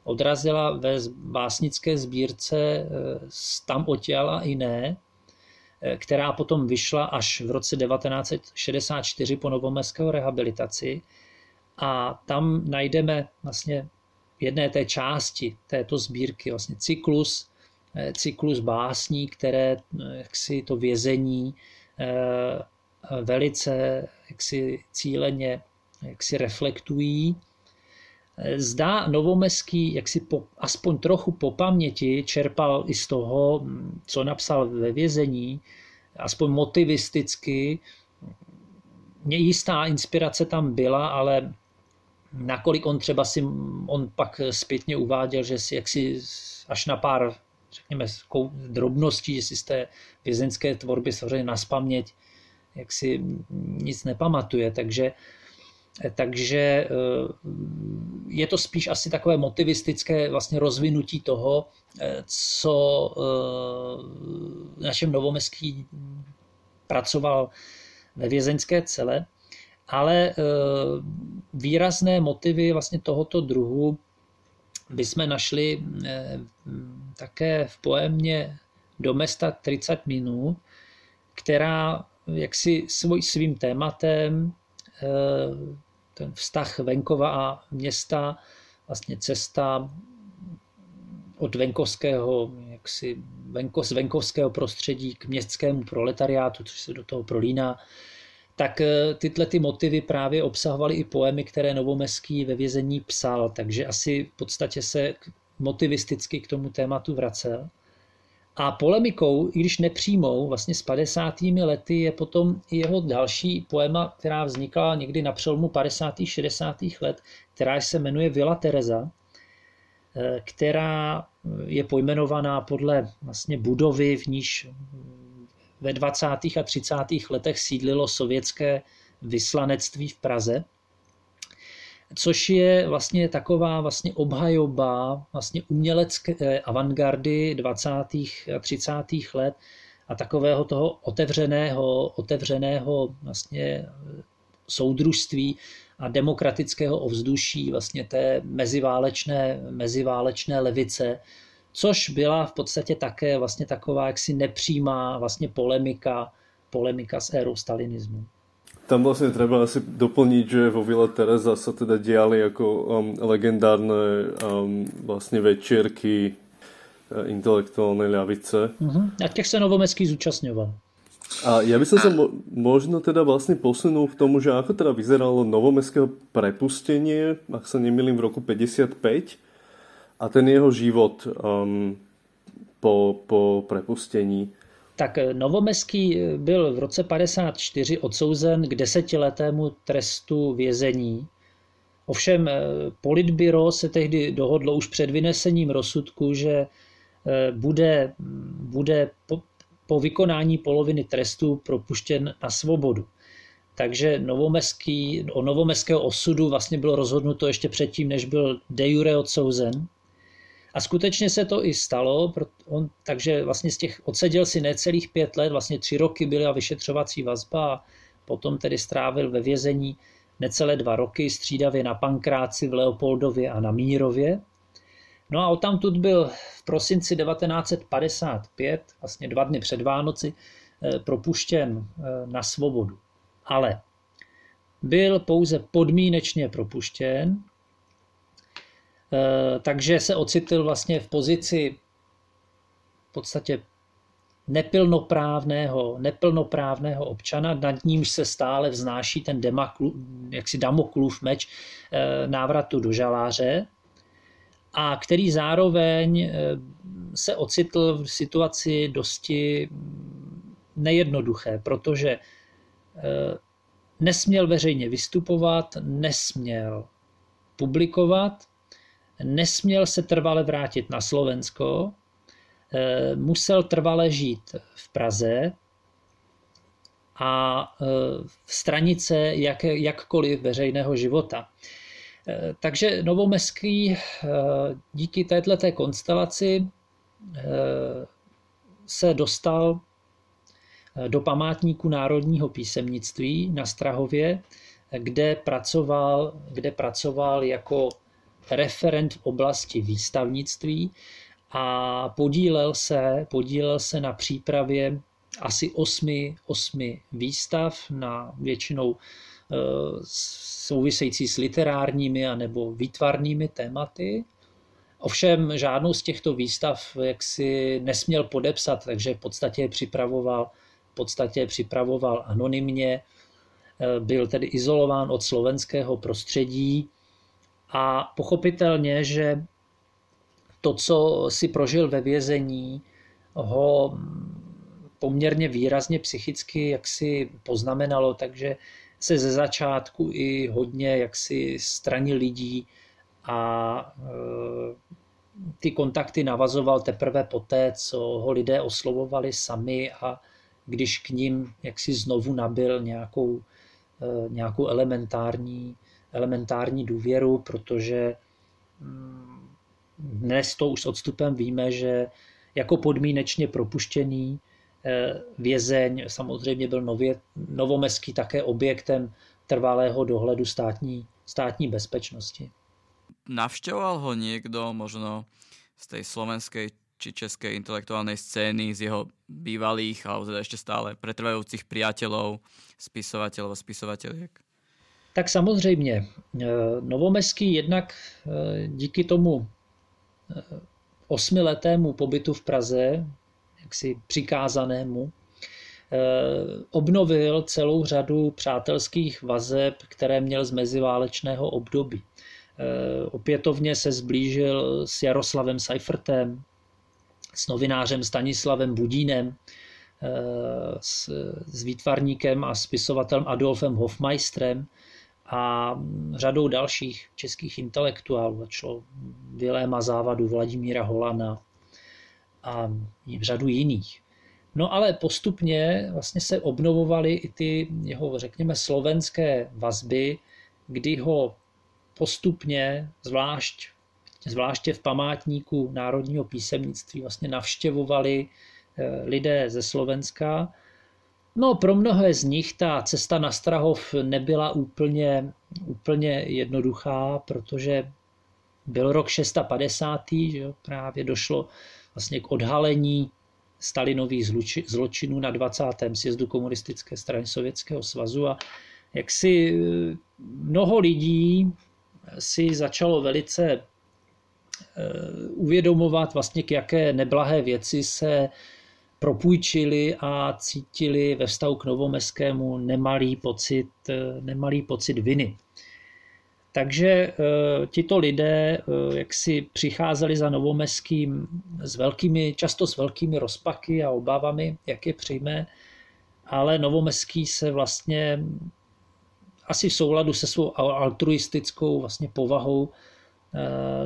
odrazila ve básnické sbírce eh, Tam otěla i ne, Eh, která potom vyšla až v roce 1964 po novomeského rehabilitaci. A tam najdeme vlastně v jedné té části této sbírky vlastně cyklus, eh, cyklus básní, které jaksi to vězení velice jaksi cíleně jaksi reflektují. Zdá Novomeský, jak si po, aspoň trochu po paměti čerpal i z toho, co napsal ve vězení, aspoň motivisticky. Jistá inspirace tam byla, ale nakolik on třeba si, on pak zpětně uváděl, že si jaksi až na pár, řekněme, drobností, že si z té vězenské tvorby samozřejmě na spaměť, jak si nic nepamatuje, takže takže eh, je to spíš asi takové motivistické vlastně rozvinutí toho, eh, co eh, našem Novomeský pracoval ve vězeňské cele, ale výrazné motivy vlastně tohoto druhu bychom našli také v poémě Do mesta 30 minut, která jaksi svým tématem ten vztah venkova a města, vlastně cesta od venkovského, jaksi venko, z venkovského prostředí k městskému proletariátu, což se do toho prolíná, tak eh, tyhle ty motivy právě obsahovaly i poemy, které Novomeský ve vězení psal, takže asi v podstatě se motivisticky k tomu tématu vracel. A polemikou, i když nepřímou, vlastně s 50. lety je potom i jeho další poema, která vznikla někdy na přelomu 50. 60. let, která se jmenuje Vila Teresa, eh, která je pojmenovaná podle vlastně budovy, v níž ve 20. a 30. letech sídlilo sovětské vyslanectví v Praze což je vlastně taková vlastně obhajoba vlastně umělecké eh, avantgardy 20. a 30. let a takového toho otevřeného, otevřeného vlastně eh, soudružství a demokratického ovzduší vlastně té meziválečné, meziválečné levice, což byla v podstatě také vlastně taková jaksi nepřímá vlastně polemika, polemika s érou stalinismu. Tam vlastne treba asi doplniť, že vo Vila Teresa sa teda diali ako um, legendárne um, vlastne večierky uh, intelektuálnej ľavice. Uh-huh. A těch se Novomeský zúčastňoval. A ja by som sa mo- možno teda vlastne posunul k tomu, že ako teda vyzeralo novomestského prepustenie, ak sa nemýlim, v roku 55 a ten jeho život um, po, po prepustení. Tak eh, Novomeský eh, byl v roce 54 odsouzen k desetiletému trestu vězení. Ovšem eh, politbyro se tehdy dohodlo už před vynesením rozsudku, že bude, bude po, po vykonání poloviny trestu propuštěn na svobodu. Takže novomeský, o novomeského osudu vlastně bylo rozhodnuto ještě předtím, než byl de jure odsouzen. A skutečně se to i stalo, on, takže vlastně z těch odseděl si necelých pět let, vlastně tři roky byla vyšetřovací vazba a potom tedy strávil ve vězení necelé dva roky střídavě na Pankráci, v Leopoldově a na Mírově. No a odtamtud byl v prosinci 1955, vlastně dva dny před Vánoci, eh, propuštěn eh, na svobodu. Ale byl pouze podmínečně propuštěn, takže se ocitl vlastně v pozici v podstatě neplnoprávného, neplnoprávného občana, nad nímž se stále vznáší ten demaklu, jaksi Damoklův meč návratu do žaláře, a který zároveň eh, se ocitl v situaci dosti nejednoduché, protože eh, nesměl veřejně vystupovat, nesměl publikovat, nesměl se trvale vrátit na Slovensko, eh, musel trvale žít v Praze a stranice jak, jakkoliv veřejného života. Eh, takže Novomeský eh, díky této konstelaci eh, se dostal do památníku národního písemnictví na Strahově, kde pracoval, kde pracoval jako referent v oblasti výstavnictví a podílel se, podílel se na přípravě asi osmi, osmi výstav na většinou související s literárními a nebo výtvarnými tématy. Ovšem žádnou z těchto výstav jaksi nesměl podepsat, takže v podstatě připravoval, v podstatě připravoval anonymně, eh, byl tedy izolován od slovenského prostředí a pochopitelně, že to, co si prožil ve vězení, ho poměrně výrazně psychicky jaksi poznamenalo, takže se ze začátku i hodně jaksi straní lidí a e, ty kontakty navazoval teprve poté, co ho lidé oslovovali sami a když k ním jaksi znovu nabil nějakou, e, nějakou elementární, elementární důvěru, protože mm, dnes to už s odstupem víme, že jako podmínečně propuštěný Eh, vězeň samozřejmě byl nově, novomeský také objektem trvalého dohledu státní, státní bezpečnosti. Navštěvoval ho někdo možno z tej slovenskej či českej intelektuálnej scény, z jeho bývalých, teda ešte stále pretrvajúcich priateľov, spisovateľov a spisovateľiek? Tak samozřejmě. Eh, Novomeský jednak eh, díky tomu osmiletému pobytu v Praze jaksi přikázanému, eh, obnovil celou řadu přátelských vazeb, které měl z meziválečného období. Eh, opětovně se zblížil s Jaroslavem Seifertem, s novinářem Stanislavem Budínem, eh, s, s výtvarníkem a spisovatelem Adolfem Hofmeistrem a řadou dalších českých intelektuálů. Začalo Viléma Závadu, Vladimíra Holana, a řadu jiných. No ale postupně vlastně se obnovovaly i ty jeho, řekněme, slovenské vazby, kdy ho postupně, zvlášť, zvláště v památníku národního písemnictví, vlastně navštěvovali eh, lidé ze Slovenska. No pro mnohé z nich ta cesta na Strahov nebyla úplně, úplně jednoduchá, protože byl rok 650. Že jo, právě došlo vlastně k odhalení Stalinových zločinů na 20. sjezdu komunistické strany Sovětského svazu a jak si eh, mnoho lidí si začalo velice eh, uvědomovat vlastně k jaké neblahé věci se propůjčili a cítili ve vztahu k Novomeskému nemalý pocit, eh, nemalý pocit viny. Takže eh, tito lidé eh, jak si přicházeli za Novomeským s velkými, často s velkými rozpaky a obávami, jak je přijme, ale Novomeský se vlastně asi v souladu se svou altruistickou vlastně povahou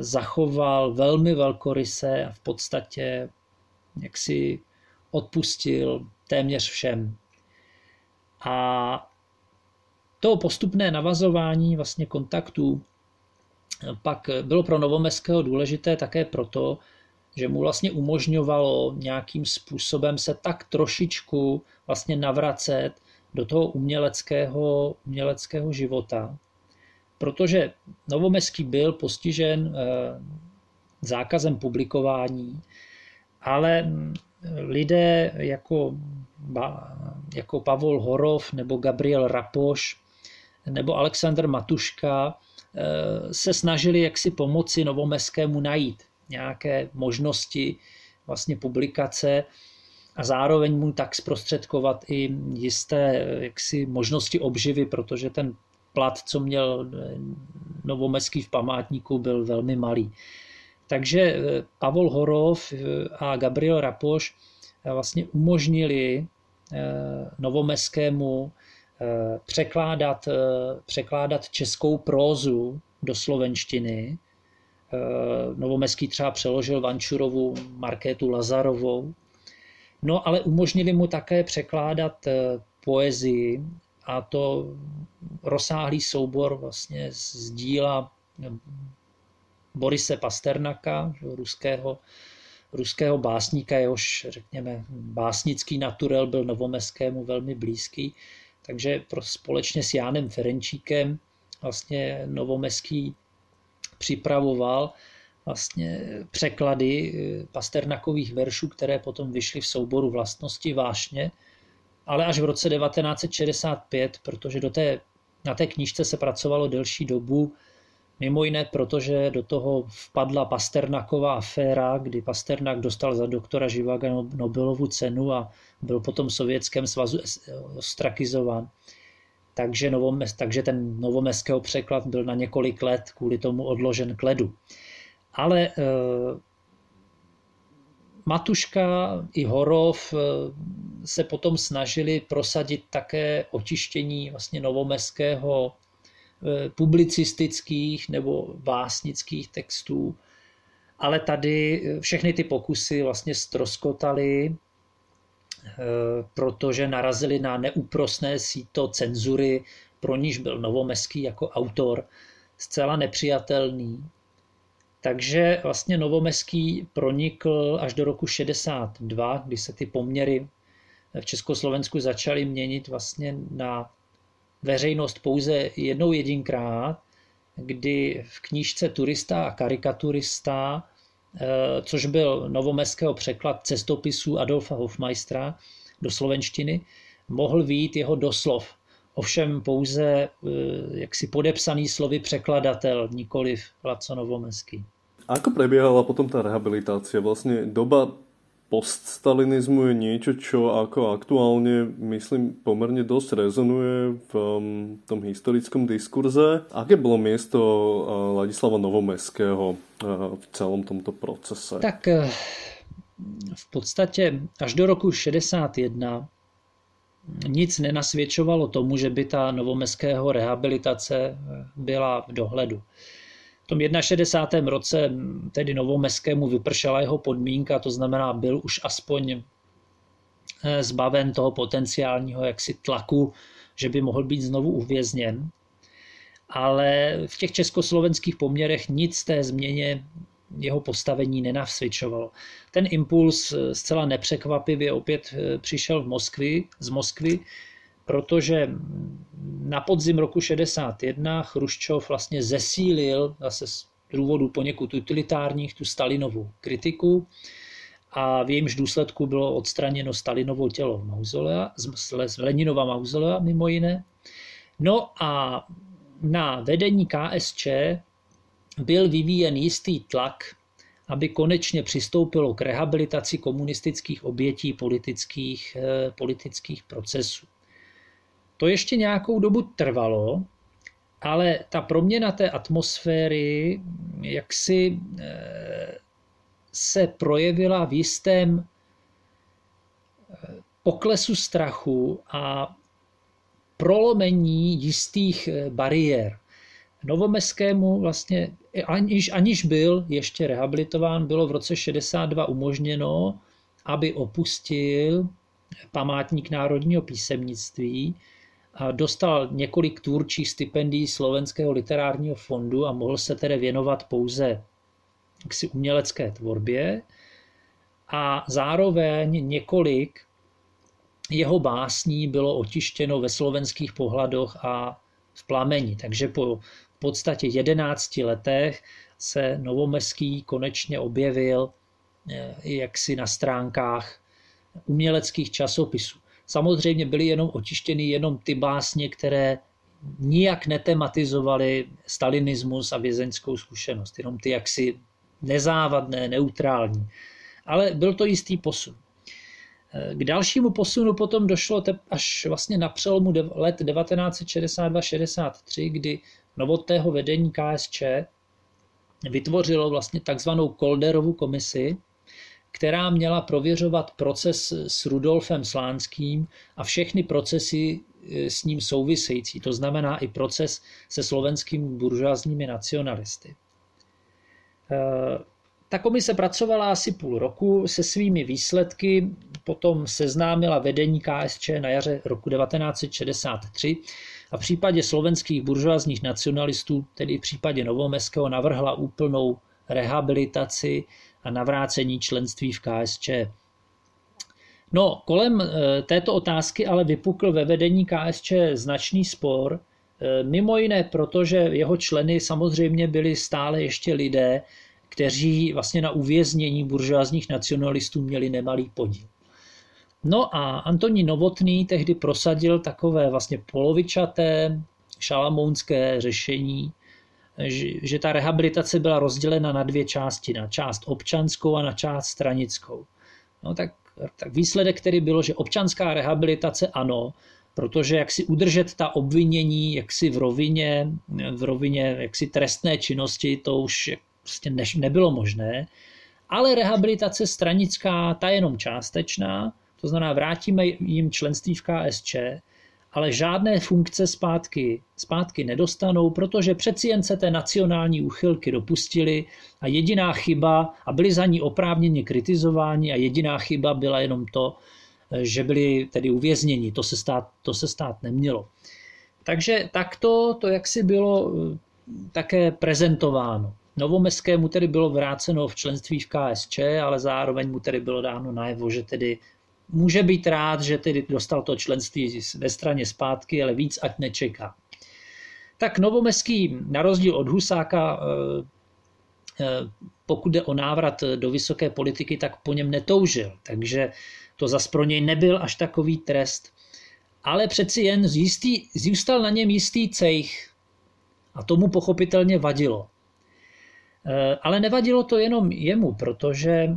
zachoval velmi velkoryse a v podstatě jak si odpustil téměř všem. A to postupné navazování vlastně kontaktů pak bylo pro Novomeského důležité také proto, že mu vlastně umožňovalo nějakým způsobem se tak trošičku vlastně navracet do toho uměleckého, uměleckého života. Protože Novomeský byl postižen eh, zákazem publikování, ale lidé jako, jako Pavol Horov nebo Gabriel Rapoš nebo Alexander Matuška eh, se snažili jaksi pomoci Novomeskému najít nějaké možnosti vlastně publikace a zároveň mu tak zprostředkovat i jisté jaksi možnosti obživy, protože ten plat, co měl Novomeský v památníku, byl velmi malý. Takže eh, Pavol Horov eh, a Gabriel Rapoš eh, vlastně umožnili Novomeskému překládat, překládat českou prózu do slovenštiny. Novomeský třeba přeložil Vančurovu Markétu Lazarovou. No ale umožnili mu také překládat poezii a to rozsáhlý soubor vlastně z díla Borise Pasternaka, ruského, ruského básníka, jehož, řekněme, básnický naturel byl Novomeskému velmi blízký. Takže pro, společně s Jánem Ferenčíkem vlastně Novomeský připravoval vlastně překlady eh, Pasternakových veršů, které potom vyšly v souboru vlastnosti vášně, ale až v roce 1965, protože do té, na té knížce se pracovalo delší dobu, Mimo jiné, protože do toho vpadla Pasternaková aféra, kdy Pasternak dostal za doktora Živaga Nobelovu cenu a byl potom v Sovětském svazu ostrakizován. Takže, novomes, takže ten novomeského překlad byl na několik let kvůli tomu odložen k ledu. Ale e, Matuška i Horov e, se potom snažili prosadit také očištění vlastně novomeského Eh, publicistických nebo básnických textů, ale tady eh, všechny ty pokusy vlastně stroskotaly, eh, protože narazili na neúprosné síto cenzury, pro níž byl Novomeský jako autor zcela nepřijatelný. Takže vlastně Novomeský pronikl až do roku 62, kdy se ty poměry v Československu začaly měnit vlastně na veřejnost pouze jednou jedinkrát, kdy v knížce Turista a karikaturista, eh, což byl novomeského překlad cestopisů Adolfa Hofmeistera do slovenštiny, mohl výjít jeho doslov. Ovšem pouze eh, jaksi podepsaný slovy překladatel, nikoliv Laco Novomeský. Ako prebiehala potom tá rehabilitácia? Vlastne doba poststalinizmu je niečo, čo ako aktuálne, myslím, pomerne dosť rezonuje v um, tom historickom diskurze. Aké bolo miesto uh, Ladislava Novomeského uh, v celom tomto procese? Tak uh, v podstatě až do roku 61 nic nenasvědčovalo tomu, že by ta novomeského rehabilitace byla v dohledu. V tom 61. roce tedy Novomeskému vypršela jeho podmínka, to znamená, byl už aspoň eh, zbaven toho potenciálního jaksi tlaku, že by mohl být znovu uvězněn. Ale v těch československých poměrech nic té změně jeho postavení nenavsvědčovalo. Ten impuls eh, zcela nepřekvapivě opět eh, přišel v Moskvy, z Moskvy, protože na podzim roku 61 Chruščov vlastně zesílil zase z důvodu poněkud utilitárních tu Stalinovou kritiku a v jejímž důsledku bylo odstraněno Stalinovo tělo mauzolea, z Leninova mauzolea mimo jiné. No a na vedení KSČ byl vyvíjen jistý tlak, aby konečně přistoupilo k rehabilitaci komunistických obětí politických, eh, politických procesů. To ještě nějakou dobu trvalo, ale ta proměna té atmosféry jaksi eh, se projevila v jistém eh, poklesu strachu a prolomení jistých eh, bariér. Novomeskému vlastně, aniž, aniž byl ještě rehabilitován, bylo v roce 62 umožněno, aby opustil památník národního písemnictví dostal několik tvůrčích stipendií Slovenského literárního fondu a mohl se tedy věnovat pouze si umělecké tvorbě a zároveň několik jeho básní bylo otištěno ve slovenských pohladoch a v plameni. Takže po v podstatě 11 letech se Novomeský konečně objevil eh, jaksi na stránkách uměleckých časopisů. Samozřejmě byly jenom otištěny jenom ty básně, které nijak netematizovaly stalinismus a vězeňskou zkušenost, jenom ty jaksi nezávadné, neutrální. Ale byl to jistý posun. K dalšímu posunu potom došlo až vlastně na přelomu let 1962-63, kdy novotného vedení KSČ vytvořilo vlastně takzvanou Kolderovu komisi, která měla prověřovat proces s Rudolfem Slánským a všechny procesy e, s ním související, to znamená i proces se slovenskými buržoázními nacionalisty. E, ta komise pracovala asi půl roku se svými výsledky, potom seznámila vedení KSČ na jaře roku 1963 a v případě slovenských buržoázních nacionalistů, tedy v případě Novomeského, navrhla úplnou rehabilitaci a navrácení členství v KSČ. No, kolem eh, této otázky ale vypukl ve vedení KSČ značný spor, eh, mimo jiné proto, že jeho členy samozřejmě byli stále ještě lidé, kteří vlastně na uvěznění buržoázních nacionalistů měli nemalý podíl. No a Antonín Novotný tehdy prosadil takové vlastně polovičaté šalamounské řešení, že ta rehabilitace byla rozdělena na dvě části, na část občanskou a na část stranickou. No tak, tak výsledek který bylo, že občanská rehabilitace ano, protože jak si udržet ta obvinění jaksi v rovině, v rovině jaksi trestné činnosti, to už prostě ne, nebylo možné, ale rehabilitace stranická, ta je jenom částečná, to znamená vrátíme jim členství v KSČ, ale žádné funkce zpátky, zpátky nedostanou, protože přeci jen se té nacionální úchylky dopustili a jediná chyba, a byli za ní oprávněně kritizováni a jediná chyba byla jenom to, že byli tedy uvězněni. To se stát, to se stát nemělo. Takže takto to jaksi bylo eh, také prezentováno. Novomeskému tedy bylo vráceno v členství v KSČ, ale zároveň mu tedy bylo dáno najevo, že tedy může být rád, že tedy dostal to členství ve straně zpátky, ale víc ať nečeká. Tak Novomeský, na rozdíl od Husáka, eh, eh, pokud jde o návrat do vysoké politiky, tak po něm netoužil. Takže to zas pro něj nebyl až takový trest. Ale přeci jen jistý, zůstal na něm jistý cejch. A tomu pochopitelně vadilo. Eh, ale nevadilo to jenom jemu, protože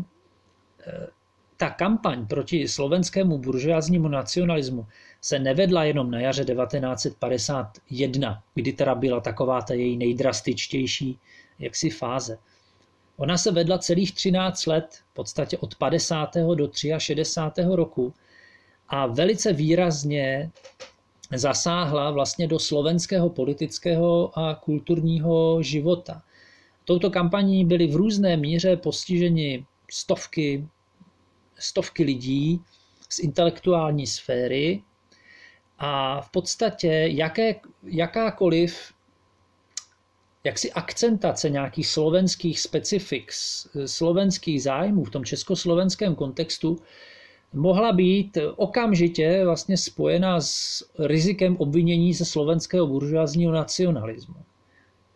ta kampaň proti slovenskému buržoáznímu nacionalismu se nevedla jenom na jaře 1951, kdy teda byla taková ta její nejdrastičtější jaksi fáze. Ona se vedla celých 13 let, v podstatě od 50. do 63. roku a velice výrazně zasáhla vlastně do slovenského politického a kulturního života. Touto kampaní byly v různé míře postiženi stovky, stovky lidí z intelektuální sféry a v podstatě jaké, jakákoliv jaksi akcentace nějakých slovenských specifik, slovenských zájmů v tom československém kontextu mohla být okamžitě vlastně spojena s rizikem obvinění ze slovenského buržoázního nacionalismu.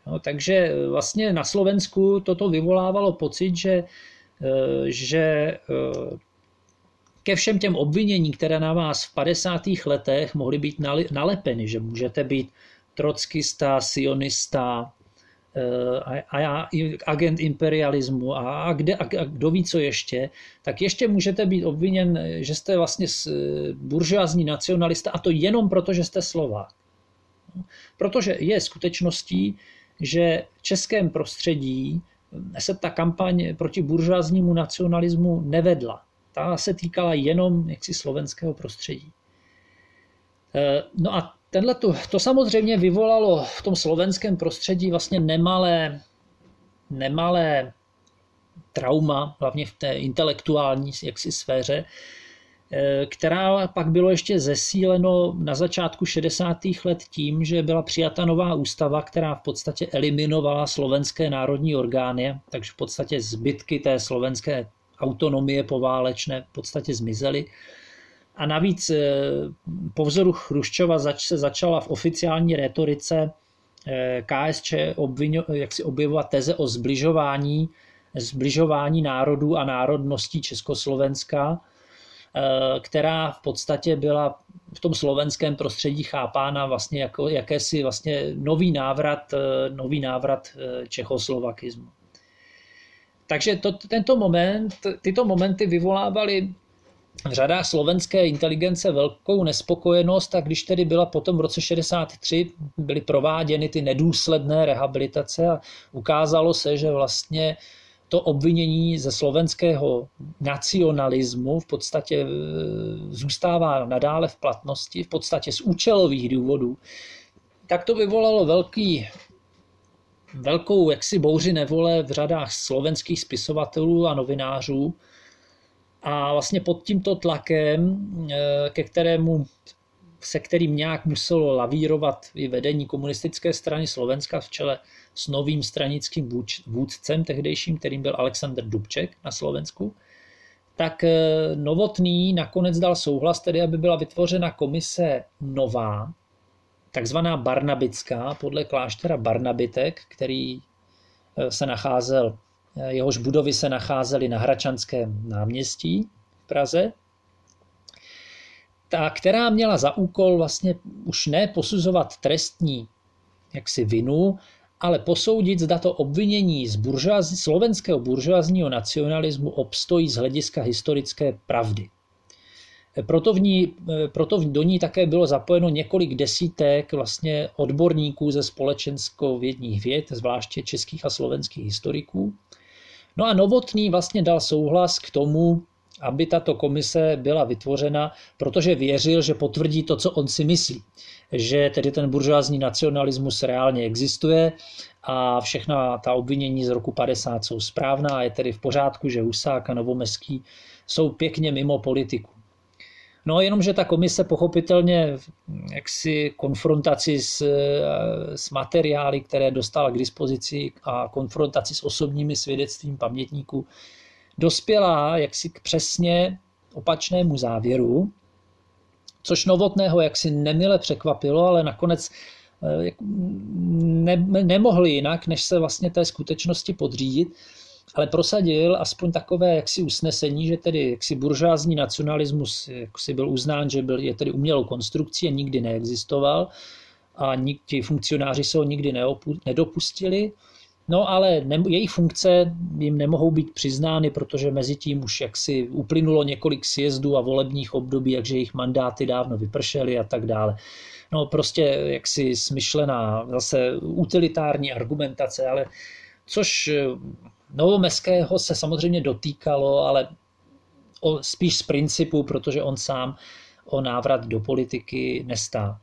No, takže vlastně na Slovensku toto vyvolávalo pocit, že, že ke všem těm obvinění, které na vás v 50. letech mohly být nalepeny, že můžete být trockista, sionista, eh, a, a agent imperialismu a, a, kde, a, a kdo ví, co ještě, tak ještě můžete být obviněn, že jste vlastně buržoázní nacionalista a to jenom proto, že jste Slovák. Protože je skutečností, že v českém prostředí se ta kampaň proti buržoáznímu nacionalismu nevedla ta se týkala jenom jaksi slovenského prostředí. Eh, no a tenhle to, to samozřejmě vyvolalo v tom slovenském prostředí vlastně nemalé, nemalé trauma, hlavně v té intelektuální jaksi sféře, eh, která pak bylo ještě zesíleno na začátku 60. let tím, že byla přijata nová ústava, která v podstatě eliminovala slovenské národní orgány, takže v podstatě zbytky té slovenské autonomie poválečné v podstatě zmizely. A navíc eh, po vzoru Chruščova se začala v oficiální retorice KSČ obvino, jak si objevovat teze o zbližování, zbližování národů a národností Československa, která v podstatě byla v tom slovenském prostředí chápána vlastně jako jakési vlastně nový návrat, nový návrat čechoslovakismu. Takže to, tento moment, tyto momenty vyvolávaly v řadách slovenské inteligence velkou nespokojenost a když tedy byla potom v roce 63 byly prováděny ty nedůsledné rehabilitace a ukázalo se, že vlastně to obvinění ze slovenského nacionalismu v podstatě e, zůstává nadále v platnosti, v podstatě z účelových důvodů, tak to vyvolalo velký velkou jaksi bouři nevole v řadách slovenských spisovatelů a novinářů. A vlastně pod tímto tlakem, eh, ke kterému se kterým nějak muselo lavírovat i vedení komunistické strany Slovenska v čele s novým stranickým vůdcem tehdejším, kterým byl Aleksandr Dubček na Slovensku, tak eh, Novotný nakonec dal souhlas, tedy aby byla vytvořena komise nová, takzvaná Barnabická podle kláštera Barnabitek, který eh, se nacházel, eh, jehož budovy se nacházely na Hračanském náměstí v Praze, ta, která měla za úkol vlastně už ne posuzovat trestní jaksi vinu, ale posoudit, zda to obvinění z buržoazí, slovenského buržoazního nacionalismu obstojí z hlediska historické pravdy. Proto, v ní, proto do ní také bylo zapojeno několik desítek vlastně odborníků ze společensko-vědních věd, zvláště českých a slovenských historiků. No a Novotný vlastně dal souhlas k tomu, aby tato komise byla vytvořena, protože věřil, že potvrdí to, co on si myslí. Že tedy ten buržoázní nacionalismus reálně existuje a všechna ta obvinění z roku 50 jsou správná a je tedy v pořádku, že Husák a Novomeský jsou pěkně mimo politiku. No jenomže ta komise pochopitelně jaksi konfrontaci s, s materiály, které dostala k dispozici a konfrontaci s osobními svědectvím pamětníků, dospěla jaksi k přesně opačnému závěru, což Novotného jaksi nemile překvapilo, ale nakonec eh, ne, nemohli jinak, než se vlastně té skutečnosti podřídit ale prosadil aspoň takové jaksi usnesení, že tedy jaksi buržázní nacionalismus jaksi byl uznán, že byl, je tedy umělou konstrukcí a nikdy neexistoval a nik, ti funkcionáři se ho nikdy neopu, nedopustili. No ale ne, jejich funkce jim nemohou být přiznány, protože mezi tím už jaksi uplynulo několik sjezdů a volebních období, takže jejich mandáty dávno vypršely a tak dále. No prostě jaksi smyšlená, zase utilitární argumentace, ale což Novomeského se samozřejmě dotýkalo, ale o, spíš z principu, protože on sám o návrat do politiky nestál.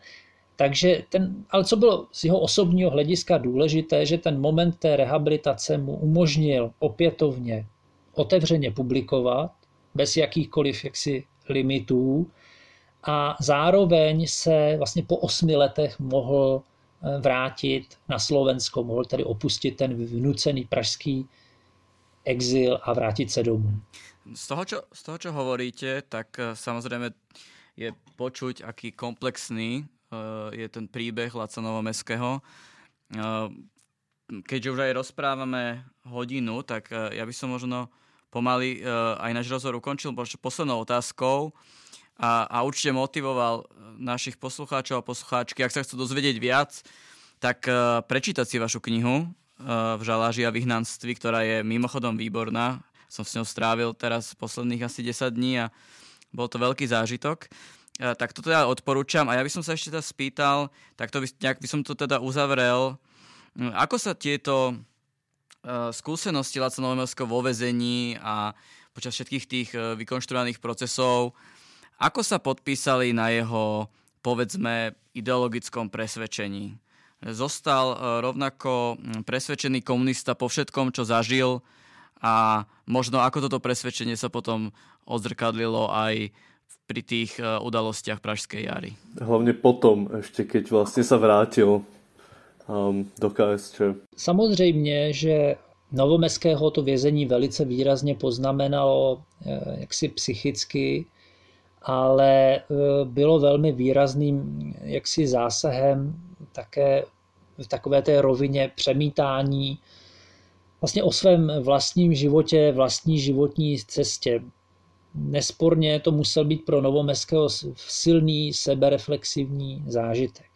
Takže ten, ale co bylo z jeho osobního hlediska důležité, že ten moment té rehabilitace mu umožnil opětovně otevřeně publikovat, bez jakýchkoliv jaksi limitů a zároveň se vlastně po osmi letech mohl eh, vrátit na Slovensko, mohl tedy opustit ten vnucený pražský exil a vrátit se domů. Z toho, čo, z toho, čo hovoríte, tak eh, samozrejme je počuť, aký komplexný uh, je ten príbeh Laca Novomeského. Uh, keďže už aj rozprávame hodinu, tak ja by som možno pomaly aj náš rozhovor ukončil poslednou otázkou a, a určite motivoval našich poslucháčov a poslucháčky, ak sa chcú dozvedieť viac, tak prečítať si vašu knihu Eh, v žaláži a vyhnanství, ktorá je mimochodom výborná. Som s ňou strávil teraz posledných asi 10 dní a bol to veľký zážitok. Eh, tak to teda odporúčam. A ja by som sa ešte teda spýtal, tak to by, nejak by som to teda uzavrel. Hm, ako sa tieto uh, skúsenosti Laca Novomelského vo vezení a počas všetkých tých vykonštruovaných procesov, ako sa podpísali na jeho, povedzme, ideologickom presvedčení? Zostal e, rovnako presvedčený komunista po všetkom, čo zažil a možno ako toto presvedčenie sa potom odzrkadlilo aj pri tých e, udalostiach Pražskej jary. Hlavne potom, ešte keď vlastne sa vrátil um, do KSČ. Samozřejmě, že Novomeského to vězení velice výrazně poznamenalo e, jaksi psychicky, ale bylo velmi výrazným jaksi zásahem také v takové té rovině přemítání vlastně o svém vlastním životě, vlastní životní cestě. Nesporně to musel být pro Novomeského silný sebereflexivní zážitek.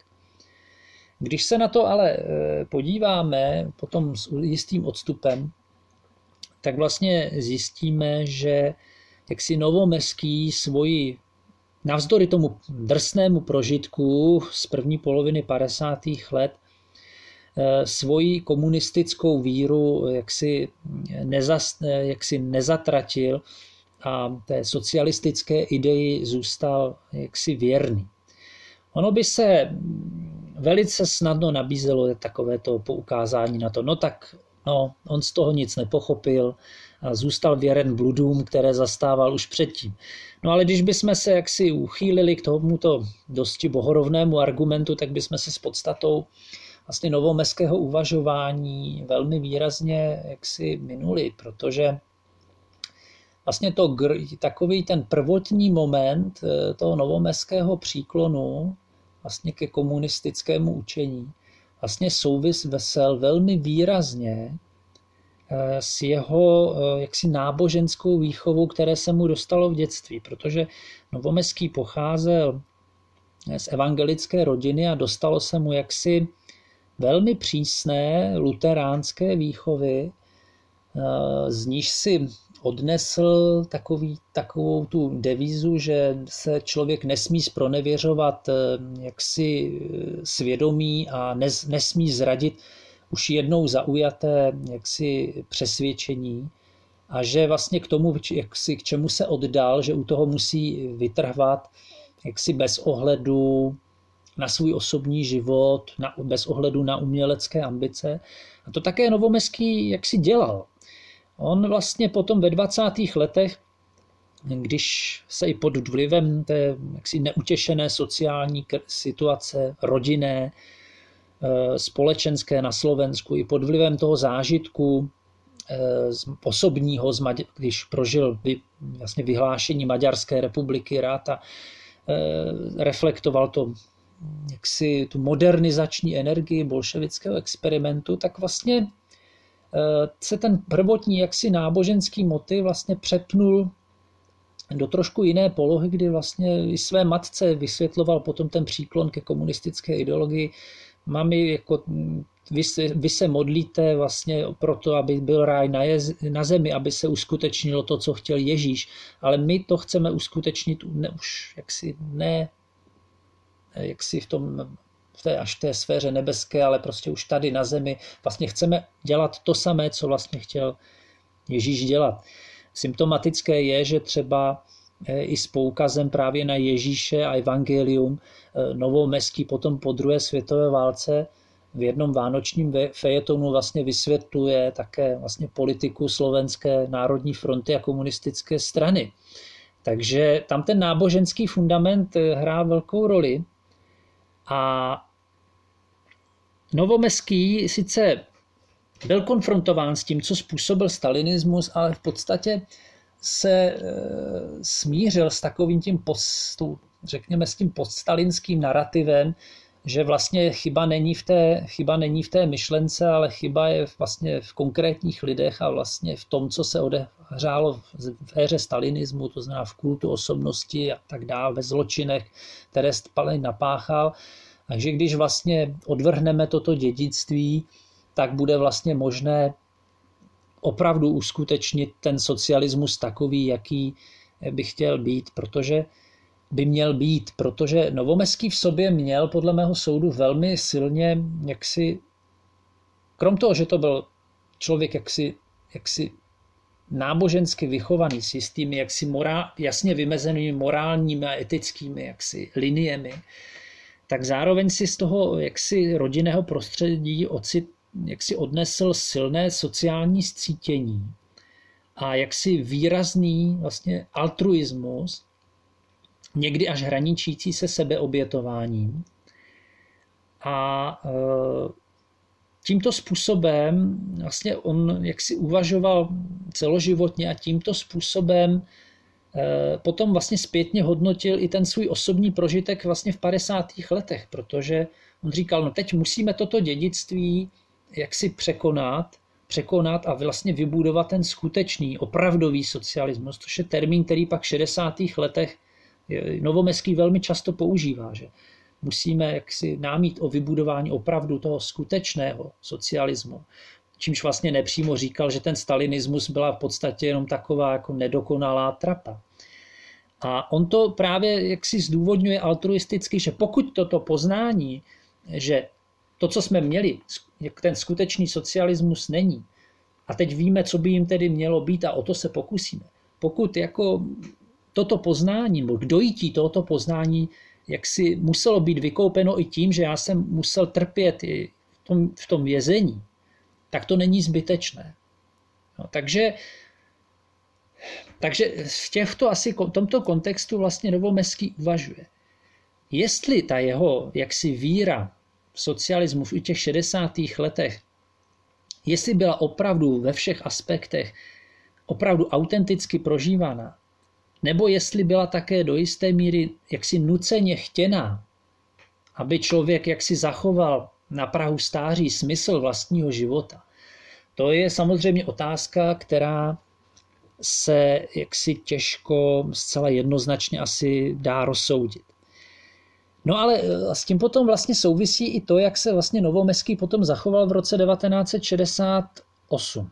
Když se na to ale eh, podíváme potom s jistým odstupem, tak vlastně zjistíme, že jaksi Novomeský svoji navzdory tomu drsnému prožitku z první poloviny 50. let eh, svoji komunistickou víru jaksi, nezas, jaksi nezatratil a té socialistické ideji zůstal jaksi věrný. Ono by se velice snadno nabízelo takovéto poukázání na to, no tak no, on z toho nic nepochopil zůstal věren bludům, které zastával už předtím. No ale když bychom se jaksi uchýlili k tomuto dosti bohorovnému argumentu, tak bychom se s podstatou vlastně novomeského uvažování velmi výrazně jaksi minuli, protože vlastně to, takový ten prvotní moment eh, toho novomeského příklonu vlastně ke komunistickému učení vlastně souvis vesel velmi výrazně s jeho eh, jaksi náboženskou výchovou, které se mu dostalo v dětství, protože Novomeský pocházel z evangelické rodiny a dostalo se mu jaksi velmi přísné luteránské výchovy, z níž si odnesl takový, takovou tu devízu, že se člověk nesmí spronevěřovat eh, jaksi eh, svědomí a nes, nesmí zradit už jednou zaujaté jaksi přesvědčení a že vlastně k tomu, jaksi, k čemu se oddal, že u toho musí vytrhvat jaksi bez ohledu na svůj osobní život, na, bez ohledu na umělecké ambice. A to také Novomeský jaksi dělal. On vlastně potom ve 20. letech, když se i pod vlivem té jaksi neutěšené sociální situace, rodinné, společenské na Slovensku, i pod vlivem toho zážitku eh, osobního, když prožil vlastně vyhlášení Maďarské republiky rád a eh, reflektoval to jaksi tu modernizační energii bolševického experimentu, tak vlastně Eh, se ten prvotní jaksi náboženský motiv vlastně přepnul do trošku jiné polohy, kdy vlastně i své matce vysvětloval potom ten příklon ke komunistické ideologii. Mami, jako vy se, vy se modlíte vlastně proto, aby byl ráj na, jez, na zemi, aby se uskutečnilo to, co chtěl Ježíš, ale my to chceme uskutečnit ne, už jaksi ne jaksi v tom v té až té sféře nebeské, ale prostě už tady na zemi vlastně chceme dělat to samé, co vlastně chtěl Ježíš dělat. Symptomatické je, že třeba i s poukazem právě na Ježíše a evangelium eh, Novomeský potom po druhé světové válce v jednom vánočním fejetonu vlastně vysvětluje také vlastně politiku slovenské národní fronty a komunistické strany. Takže tam ten náboženský fundament eh, hrá velkou roli a Novomeský sice byl konfrontován s tím, co způsobil stalinismus, ale v podstatě se e, smířil s takovým tím postu, řekněme s tím poststalinským narrativem, že vlastně chyba není, v té, chyba není v té myšlence, ale chyba je vlastně v konkrétních lidech a vlastně v tom, co se odehrálo v éře stalinismu, to znamená v kultu osobnosti a tak dále, ve zločinech, které Stalin napáchal. Takže když vlastně odvrhneme toto dědictví, tak bude vlastně možné opravdu uskutečnit ten socialismus takový, jaký by chtěl být, protože by měl být, protože Novomeský v sobě měl podle mého soudu velmi silně jaksi, krom toho, že to byl člověk jaksi, jaksi nábožensky vychovaný s jistými jaksi morál, jasně vymezenými morálními a etickými jaksi liniemi, tak zároveň si z toho jaksi rodinného prostředí ocit, jaksi odnesl silné sociální scítění a jaksi výrazný vlastně altruismus, někdy až hraničící se sebeobětováním. A e, tímto způsobem vlastně on jaksi uvažoval celoživotně a tímto způsobem e, potom vlastně zpětně hodnotil i ten svůj osobní prožitek vlastně v 50. letech, protože On říkal, no teď musíme toto dědictví jaksi překonat, překonat a vlastně vybudovat ten skutečný, opravdový socialismus, což je termín, který pak v 60. letech Novomeský velmi často používá, že musíme jaksi námít o vybudování opravdu toho skutečného socialismu. Čímž vlastně nepřímo říkal, že ten stalinismus byla v podstatě jenom taková jako nedokonalá trapa. A on to právě jaksi zdůvodňuje altruisticky, že pokud toto poznání, že to, co jsme měli, ten skutečný socialismus není, a teď víme, co by jim tedy mělo být a o to se pokusíme. Pokud jako toto poznání, nebo dojítí tohoto poznání, jak si muselo být vykoupeno i tím, že já jsem musel trpět i v tom, v tom vězení, tak to není zbytečné. No, takže, takže v těchto asi v tomto kontextu vlastně Novomeský uvažuje. Jestli ta jeho jaksi víra socialismu v těch 60. letech, jestli byla opravdu ve všech aspektech opravdu autenticky prožívána, nebo jestli byla také do jisté míry jaksi nuceně chtěná, aby člověk jaksi zachoval na Prahu stáří smysl vlastního života. To je samozřejmě otázka, která se jaksi těžko, zcela jednoznačně asi dá rozsoudit. No ale eh, s tím potom vlastně souvisí i to, jak se vlastně Novomeský potom zachoval v roce 1968.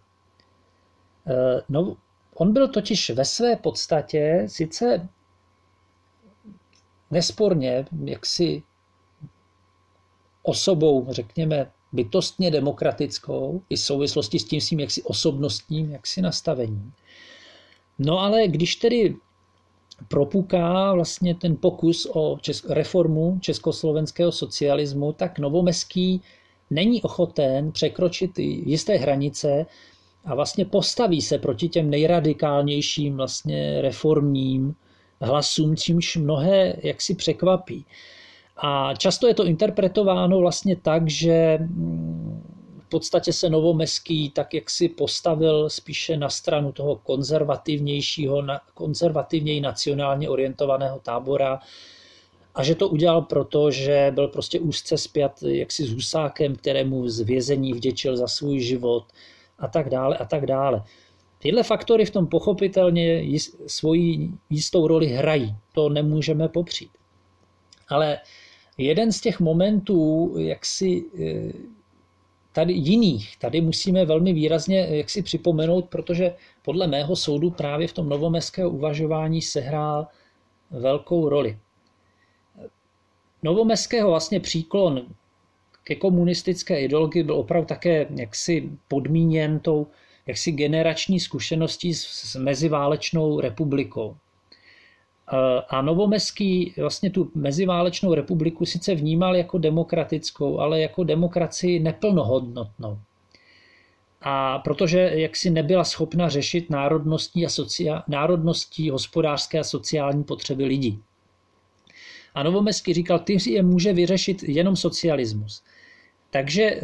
No, On byl totiž ve své podstatě sice nesporně jaksi osobou, řekněme, bytostně demokratickou, i v souvislosti s tím svým jaksi osobnostním jaksi nastavením. No ale když tedy propuká vlastně ten pokus o česk- reformu československého socialismu, tak Novomeský není ochoten překročit jisté hranice a vlastně postaví se proti těm nejradikálnějším vlastně reformním hlasům, čímž mnohé jaksi překvapí. A často je to interpretováno vlastně tak, že mm, podstatě se Novomeský tak jak si postavil spíše na stranu toho konzervativnějšího, konzervativněji nacionálně orientovaného tábora a že to udělal proto, že byl prostě úzce spjat jaksi s Husákem, kterému z vězení vděčil za svůj život, a tak dále a tak dále. Tyhle faktory v tom pochopitelně svoji jistou roli hrají, to nemůžeme popřít. Ale jeden z těch momentů, jak si e, tady jiných, tady musíme velmi výrazně jak si připomenout, protože podle mého soudu právě v tom novomeského uvažování sehrál velkou roli. Novomeského vlastně příklon ke komunistické ideologii byl opravdu také jaksi podmíněn tou jaksi generační zkušeností s meziválečnou republikou. A Novomeský vlastně tu meziválečnou republiku sice vnímal jako demokratickou, ale jako demokracii neplnohodnotnou. A protože jaksi nebyla schopna řešit národností, a socia- národností hospodářské a sociální potřeby lidí. A Novomeský říkal, ty je může vyřešit jenom socialismus. Takže eh,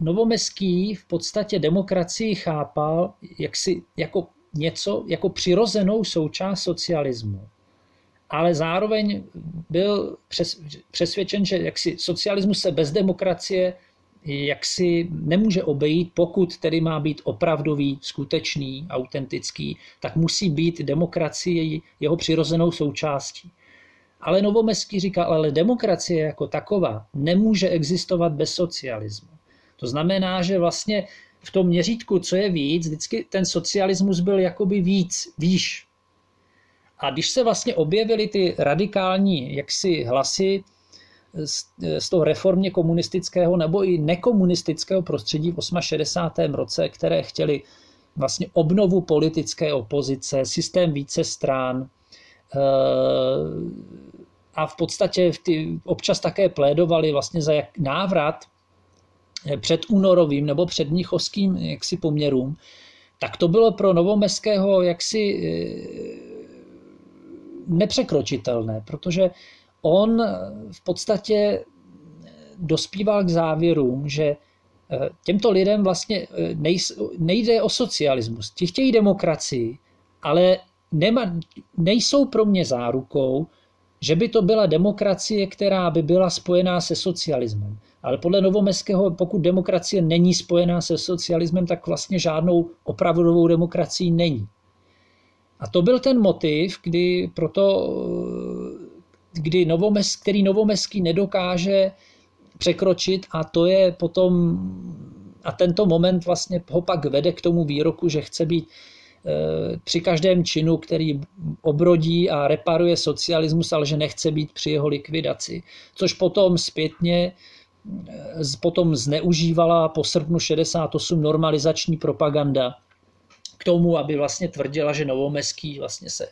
Novomeský v podstatě demokracii chápal jaksi, jako něco, jako přirozenou součást socialismu. Ale zároveň byl přesvědčen, že jaksi socialismus se bez demokracie jaksi nemůže obejít, pokud tedy má být opravdový, skutečný, autentický, tak musí být demokracie jeho přirozenou součástí. Ale Novomeský říká, ale demokracie jako taková nemůže existovat bez socialismu. To znamená, že vlastně v tom měřítku, co je víc, vždycky ten socialismus byl jakoby víc, výš. A když se vlastně objevily ty radikální jaksi hlasy z, z toho reformě komunistického nebo i nekomunistického prostředí v 68. roce, které chtěli vlastně obnovu politické opozice, systém více strán, eh, a v podstatě ty občas také plédovali vlastně za jak návrat před únorovým nebo před mnichovským jaksi poměrům, tak to bylo pro Novomeského jaksi eh, nepřekročitelné, protože on v podstatě dospíval k závěrům, že těmto lidem vlastně nejde o socialismus. Ti chtějí demokracii, ale nema, nejsou pro mě zárukou, že by to byla demokracie, která by byla spojená se socialismem. Ale podle Novomeského, pokud demokracie není spojená se socialismem, tak vlastně žádnou opravdovou demokracií není. A to byl ten motiv, kdy proto, kdy Novomes, který Novomeský nedokáže překročit a to je potom, a tento moment vlastně ho pak vede k tomu výroku, že chce být při každém činu, který obrodí a reparuje socialismus, ale že nechce být při jeho likvidaci. Což potom zpětně eh, potom zneužívala po srpnu 68 normalizační propaganda k tomu, aby vlastně tvrdila, že Novomeský vlastně se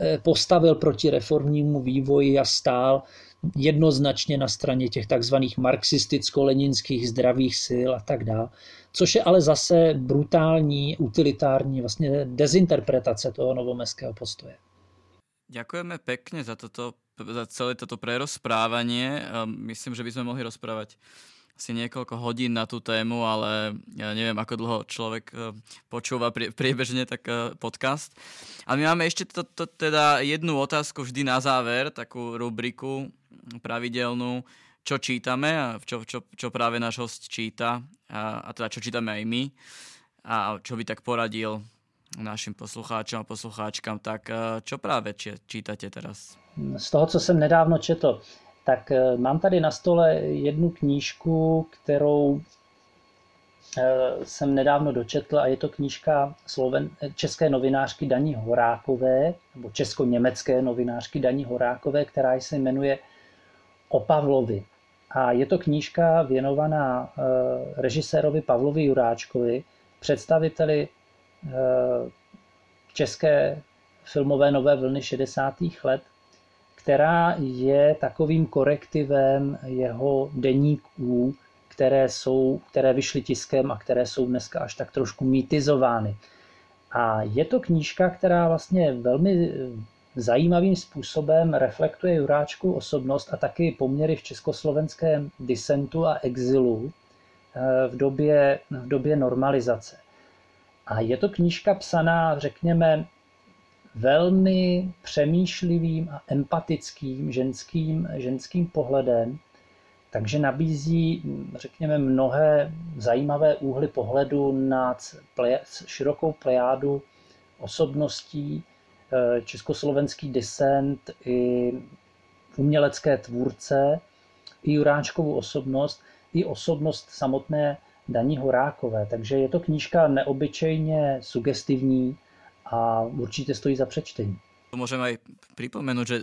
eh, postavil proti reformnímu vývoji a stál jednoznačně na straně těch takzvaných marxisticko-leninských zdravých sil a tak dále. Což je ale zase brutální, utilitární vlastně dezinterpretace toho novomeského postoje. Ďakujeme pekne za, toto, za celé toto prerozprávanie. Myslím, že by sme mohli rozprávať asi niekoľko hodín na tú tému, ale ja neviem, ako dlho človek eh, počúva priebežne tak eh, podcast. A my máme ešte to, to, teda jednu otázku vždy na záver, takú rubriku pravidelnú, čo čítame a čo, čo, čo práve náš host číta a, a teda čo čítame aj my a čo by tak poradil našim poslucháčom a poslucháčkám, tak čo práve čítate teraz? Z toho, co jsem nedávno četl, tak eh, mám tady na stole jednu knížku, kterou eh, jsem nedávno dočetl a je to knížka Sloven, české novinářky Daní Horákové, nebo česko-německé novinářky Daní Horákové, která se jmenuje O Pavlovi. A je to knížka věnovaná eh, režisérovi Pavlovi Juráčkovi, představiteli české filmové nové vlny 60. let, která je takovým korektivem jeho deníků, které, jsou, které vyšly tiskem a které jsou dneska až tak trošku mýtizovány. A je to knížka, která vlastně velmi zajímavým způsobem reflektuje Juráčku osobnost a taky poměry v československém disentu a exilu eh, v době, v době normalizace. A je to knížka psaná, řekněme, velmi přemýšlivým a empatickým ženským, ženským pohledem, takže nabízí, řekněme, mnohé zajímavé úhly pohledu na širokou plejádu osobností, československý desent i umělecké tvůrce, i Juráčkovu osobnost, i osobnost samotné Daní Horákové. Takže je to knížka neobyčejně sugestivní, a určite stojí za prečtení. Môžem aj pripomenúť, že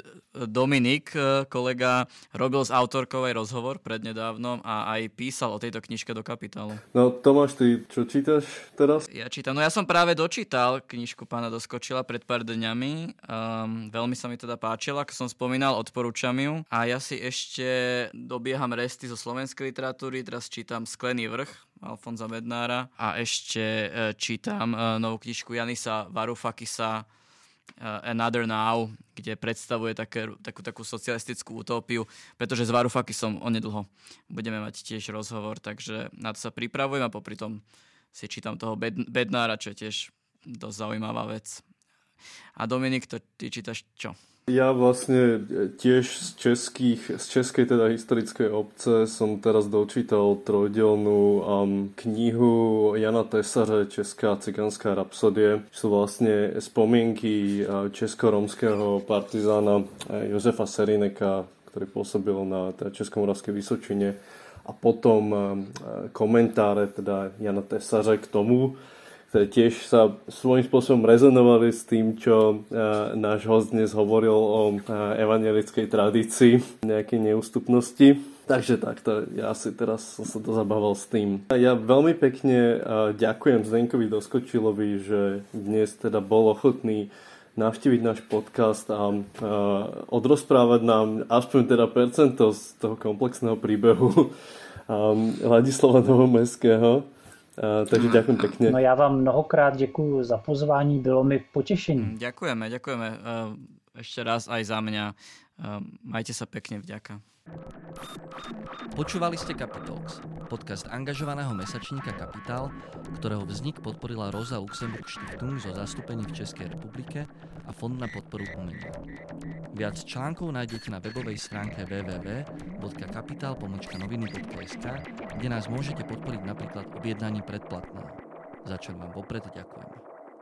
Dominik, eh, kolega, robil s autorkou aj rozhovor prednedávnom a aj písal o tejto knižke do kapitálu. No Tomáš, ty čo čítaš teraz? Ja čítam. No ja som práve dočítal knižku pána Doskočila pred pár dňami. Um, veľmi sa mi teda páčila, ako som spomínal, odporúčam ju. A ja si ešte dobieham resty zo slovenskej literatúry, teraz čítam Sklený vrch Alfonza Bednára a ešte uh, čítam novú knižku Janisa Varufakisa Another Now, kde predstavuje také, takú, takú socialistickú utópiu, pretože s Varufakisom onedlho budeme mať tiež rozhovor, takže na to sa pripravujem a popri tom si čítam toho Bednára, čo je tiež dosť zaujímavá vec. A Dominik, to ty čítaš čo? Ja vlastne tiež z, českých, z českej teda historickej obce som teraz dočítal trojdelnú um, knihu Jana Tesaře Česká cigánska rapsodie. Sú vlastne spomienky uh, česko-romského partizána uh, Josefa Serineka, ktorý pôsobil na teda Českomoravskej Vysočine a potom komentáre teda Jana Tesaře k tomu, tiež sa svojím spôsobom rezonovali s tým, čo e, náš host dnes hovoril o e, evangelickej tradícii, nejakej neústupnosti. Takže takto, ja si teraz som sa to zabával s tým. Ja veľmi pekne e, ďakujem Zdenkovi Doskočilovi, že dnes teda bol ochotný navštíviť náš podcast a uh, odrozprávať nám aspoň teda percento z toho komplexného príbehu um, Ladislava Novomestského. Uh, takže ďakujem pekne. No já vám mnohokrát děkuji za pozvání, bylo mi potěšení. Ďakujeme, ďakujeme. Uh, ešte raz aj za mňa. Majte sa pekne, vďaka. Počúvali ste Capitalx, podcast angažovaného mesačníka Kapitál, ktorého vznik podporila Rosa Luxemburg Stiftung zo zastúpení v Českej republike a Fond na podporu umenia. Viac článkov nájdete na webovej stránke www.kapital.noviny.sk, kde nás môžete podporiť napríklad objednaním predplatného, za čo vám vopred ďakujeme.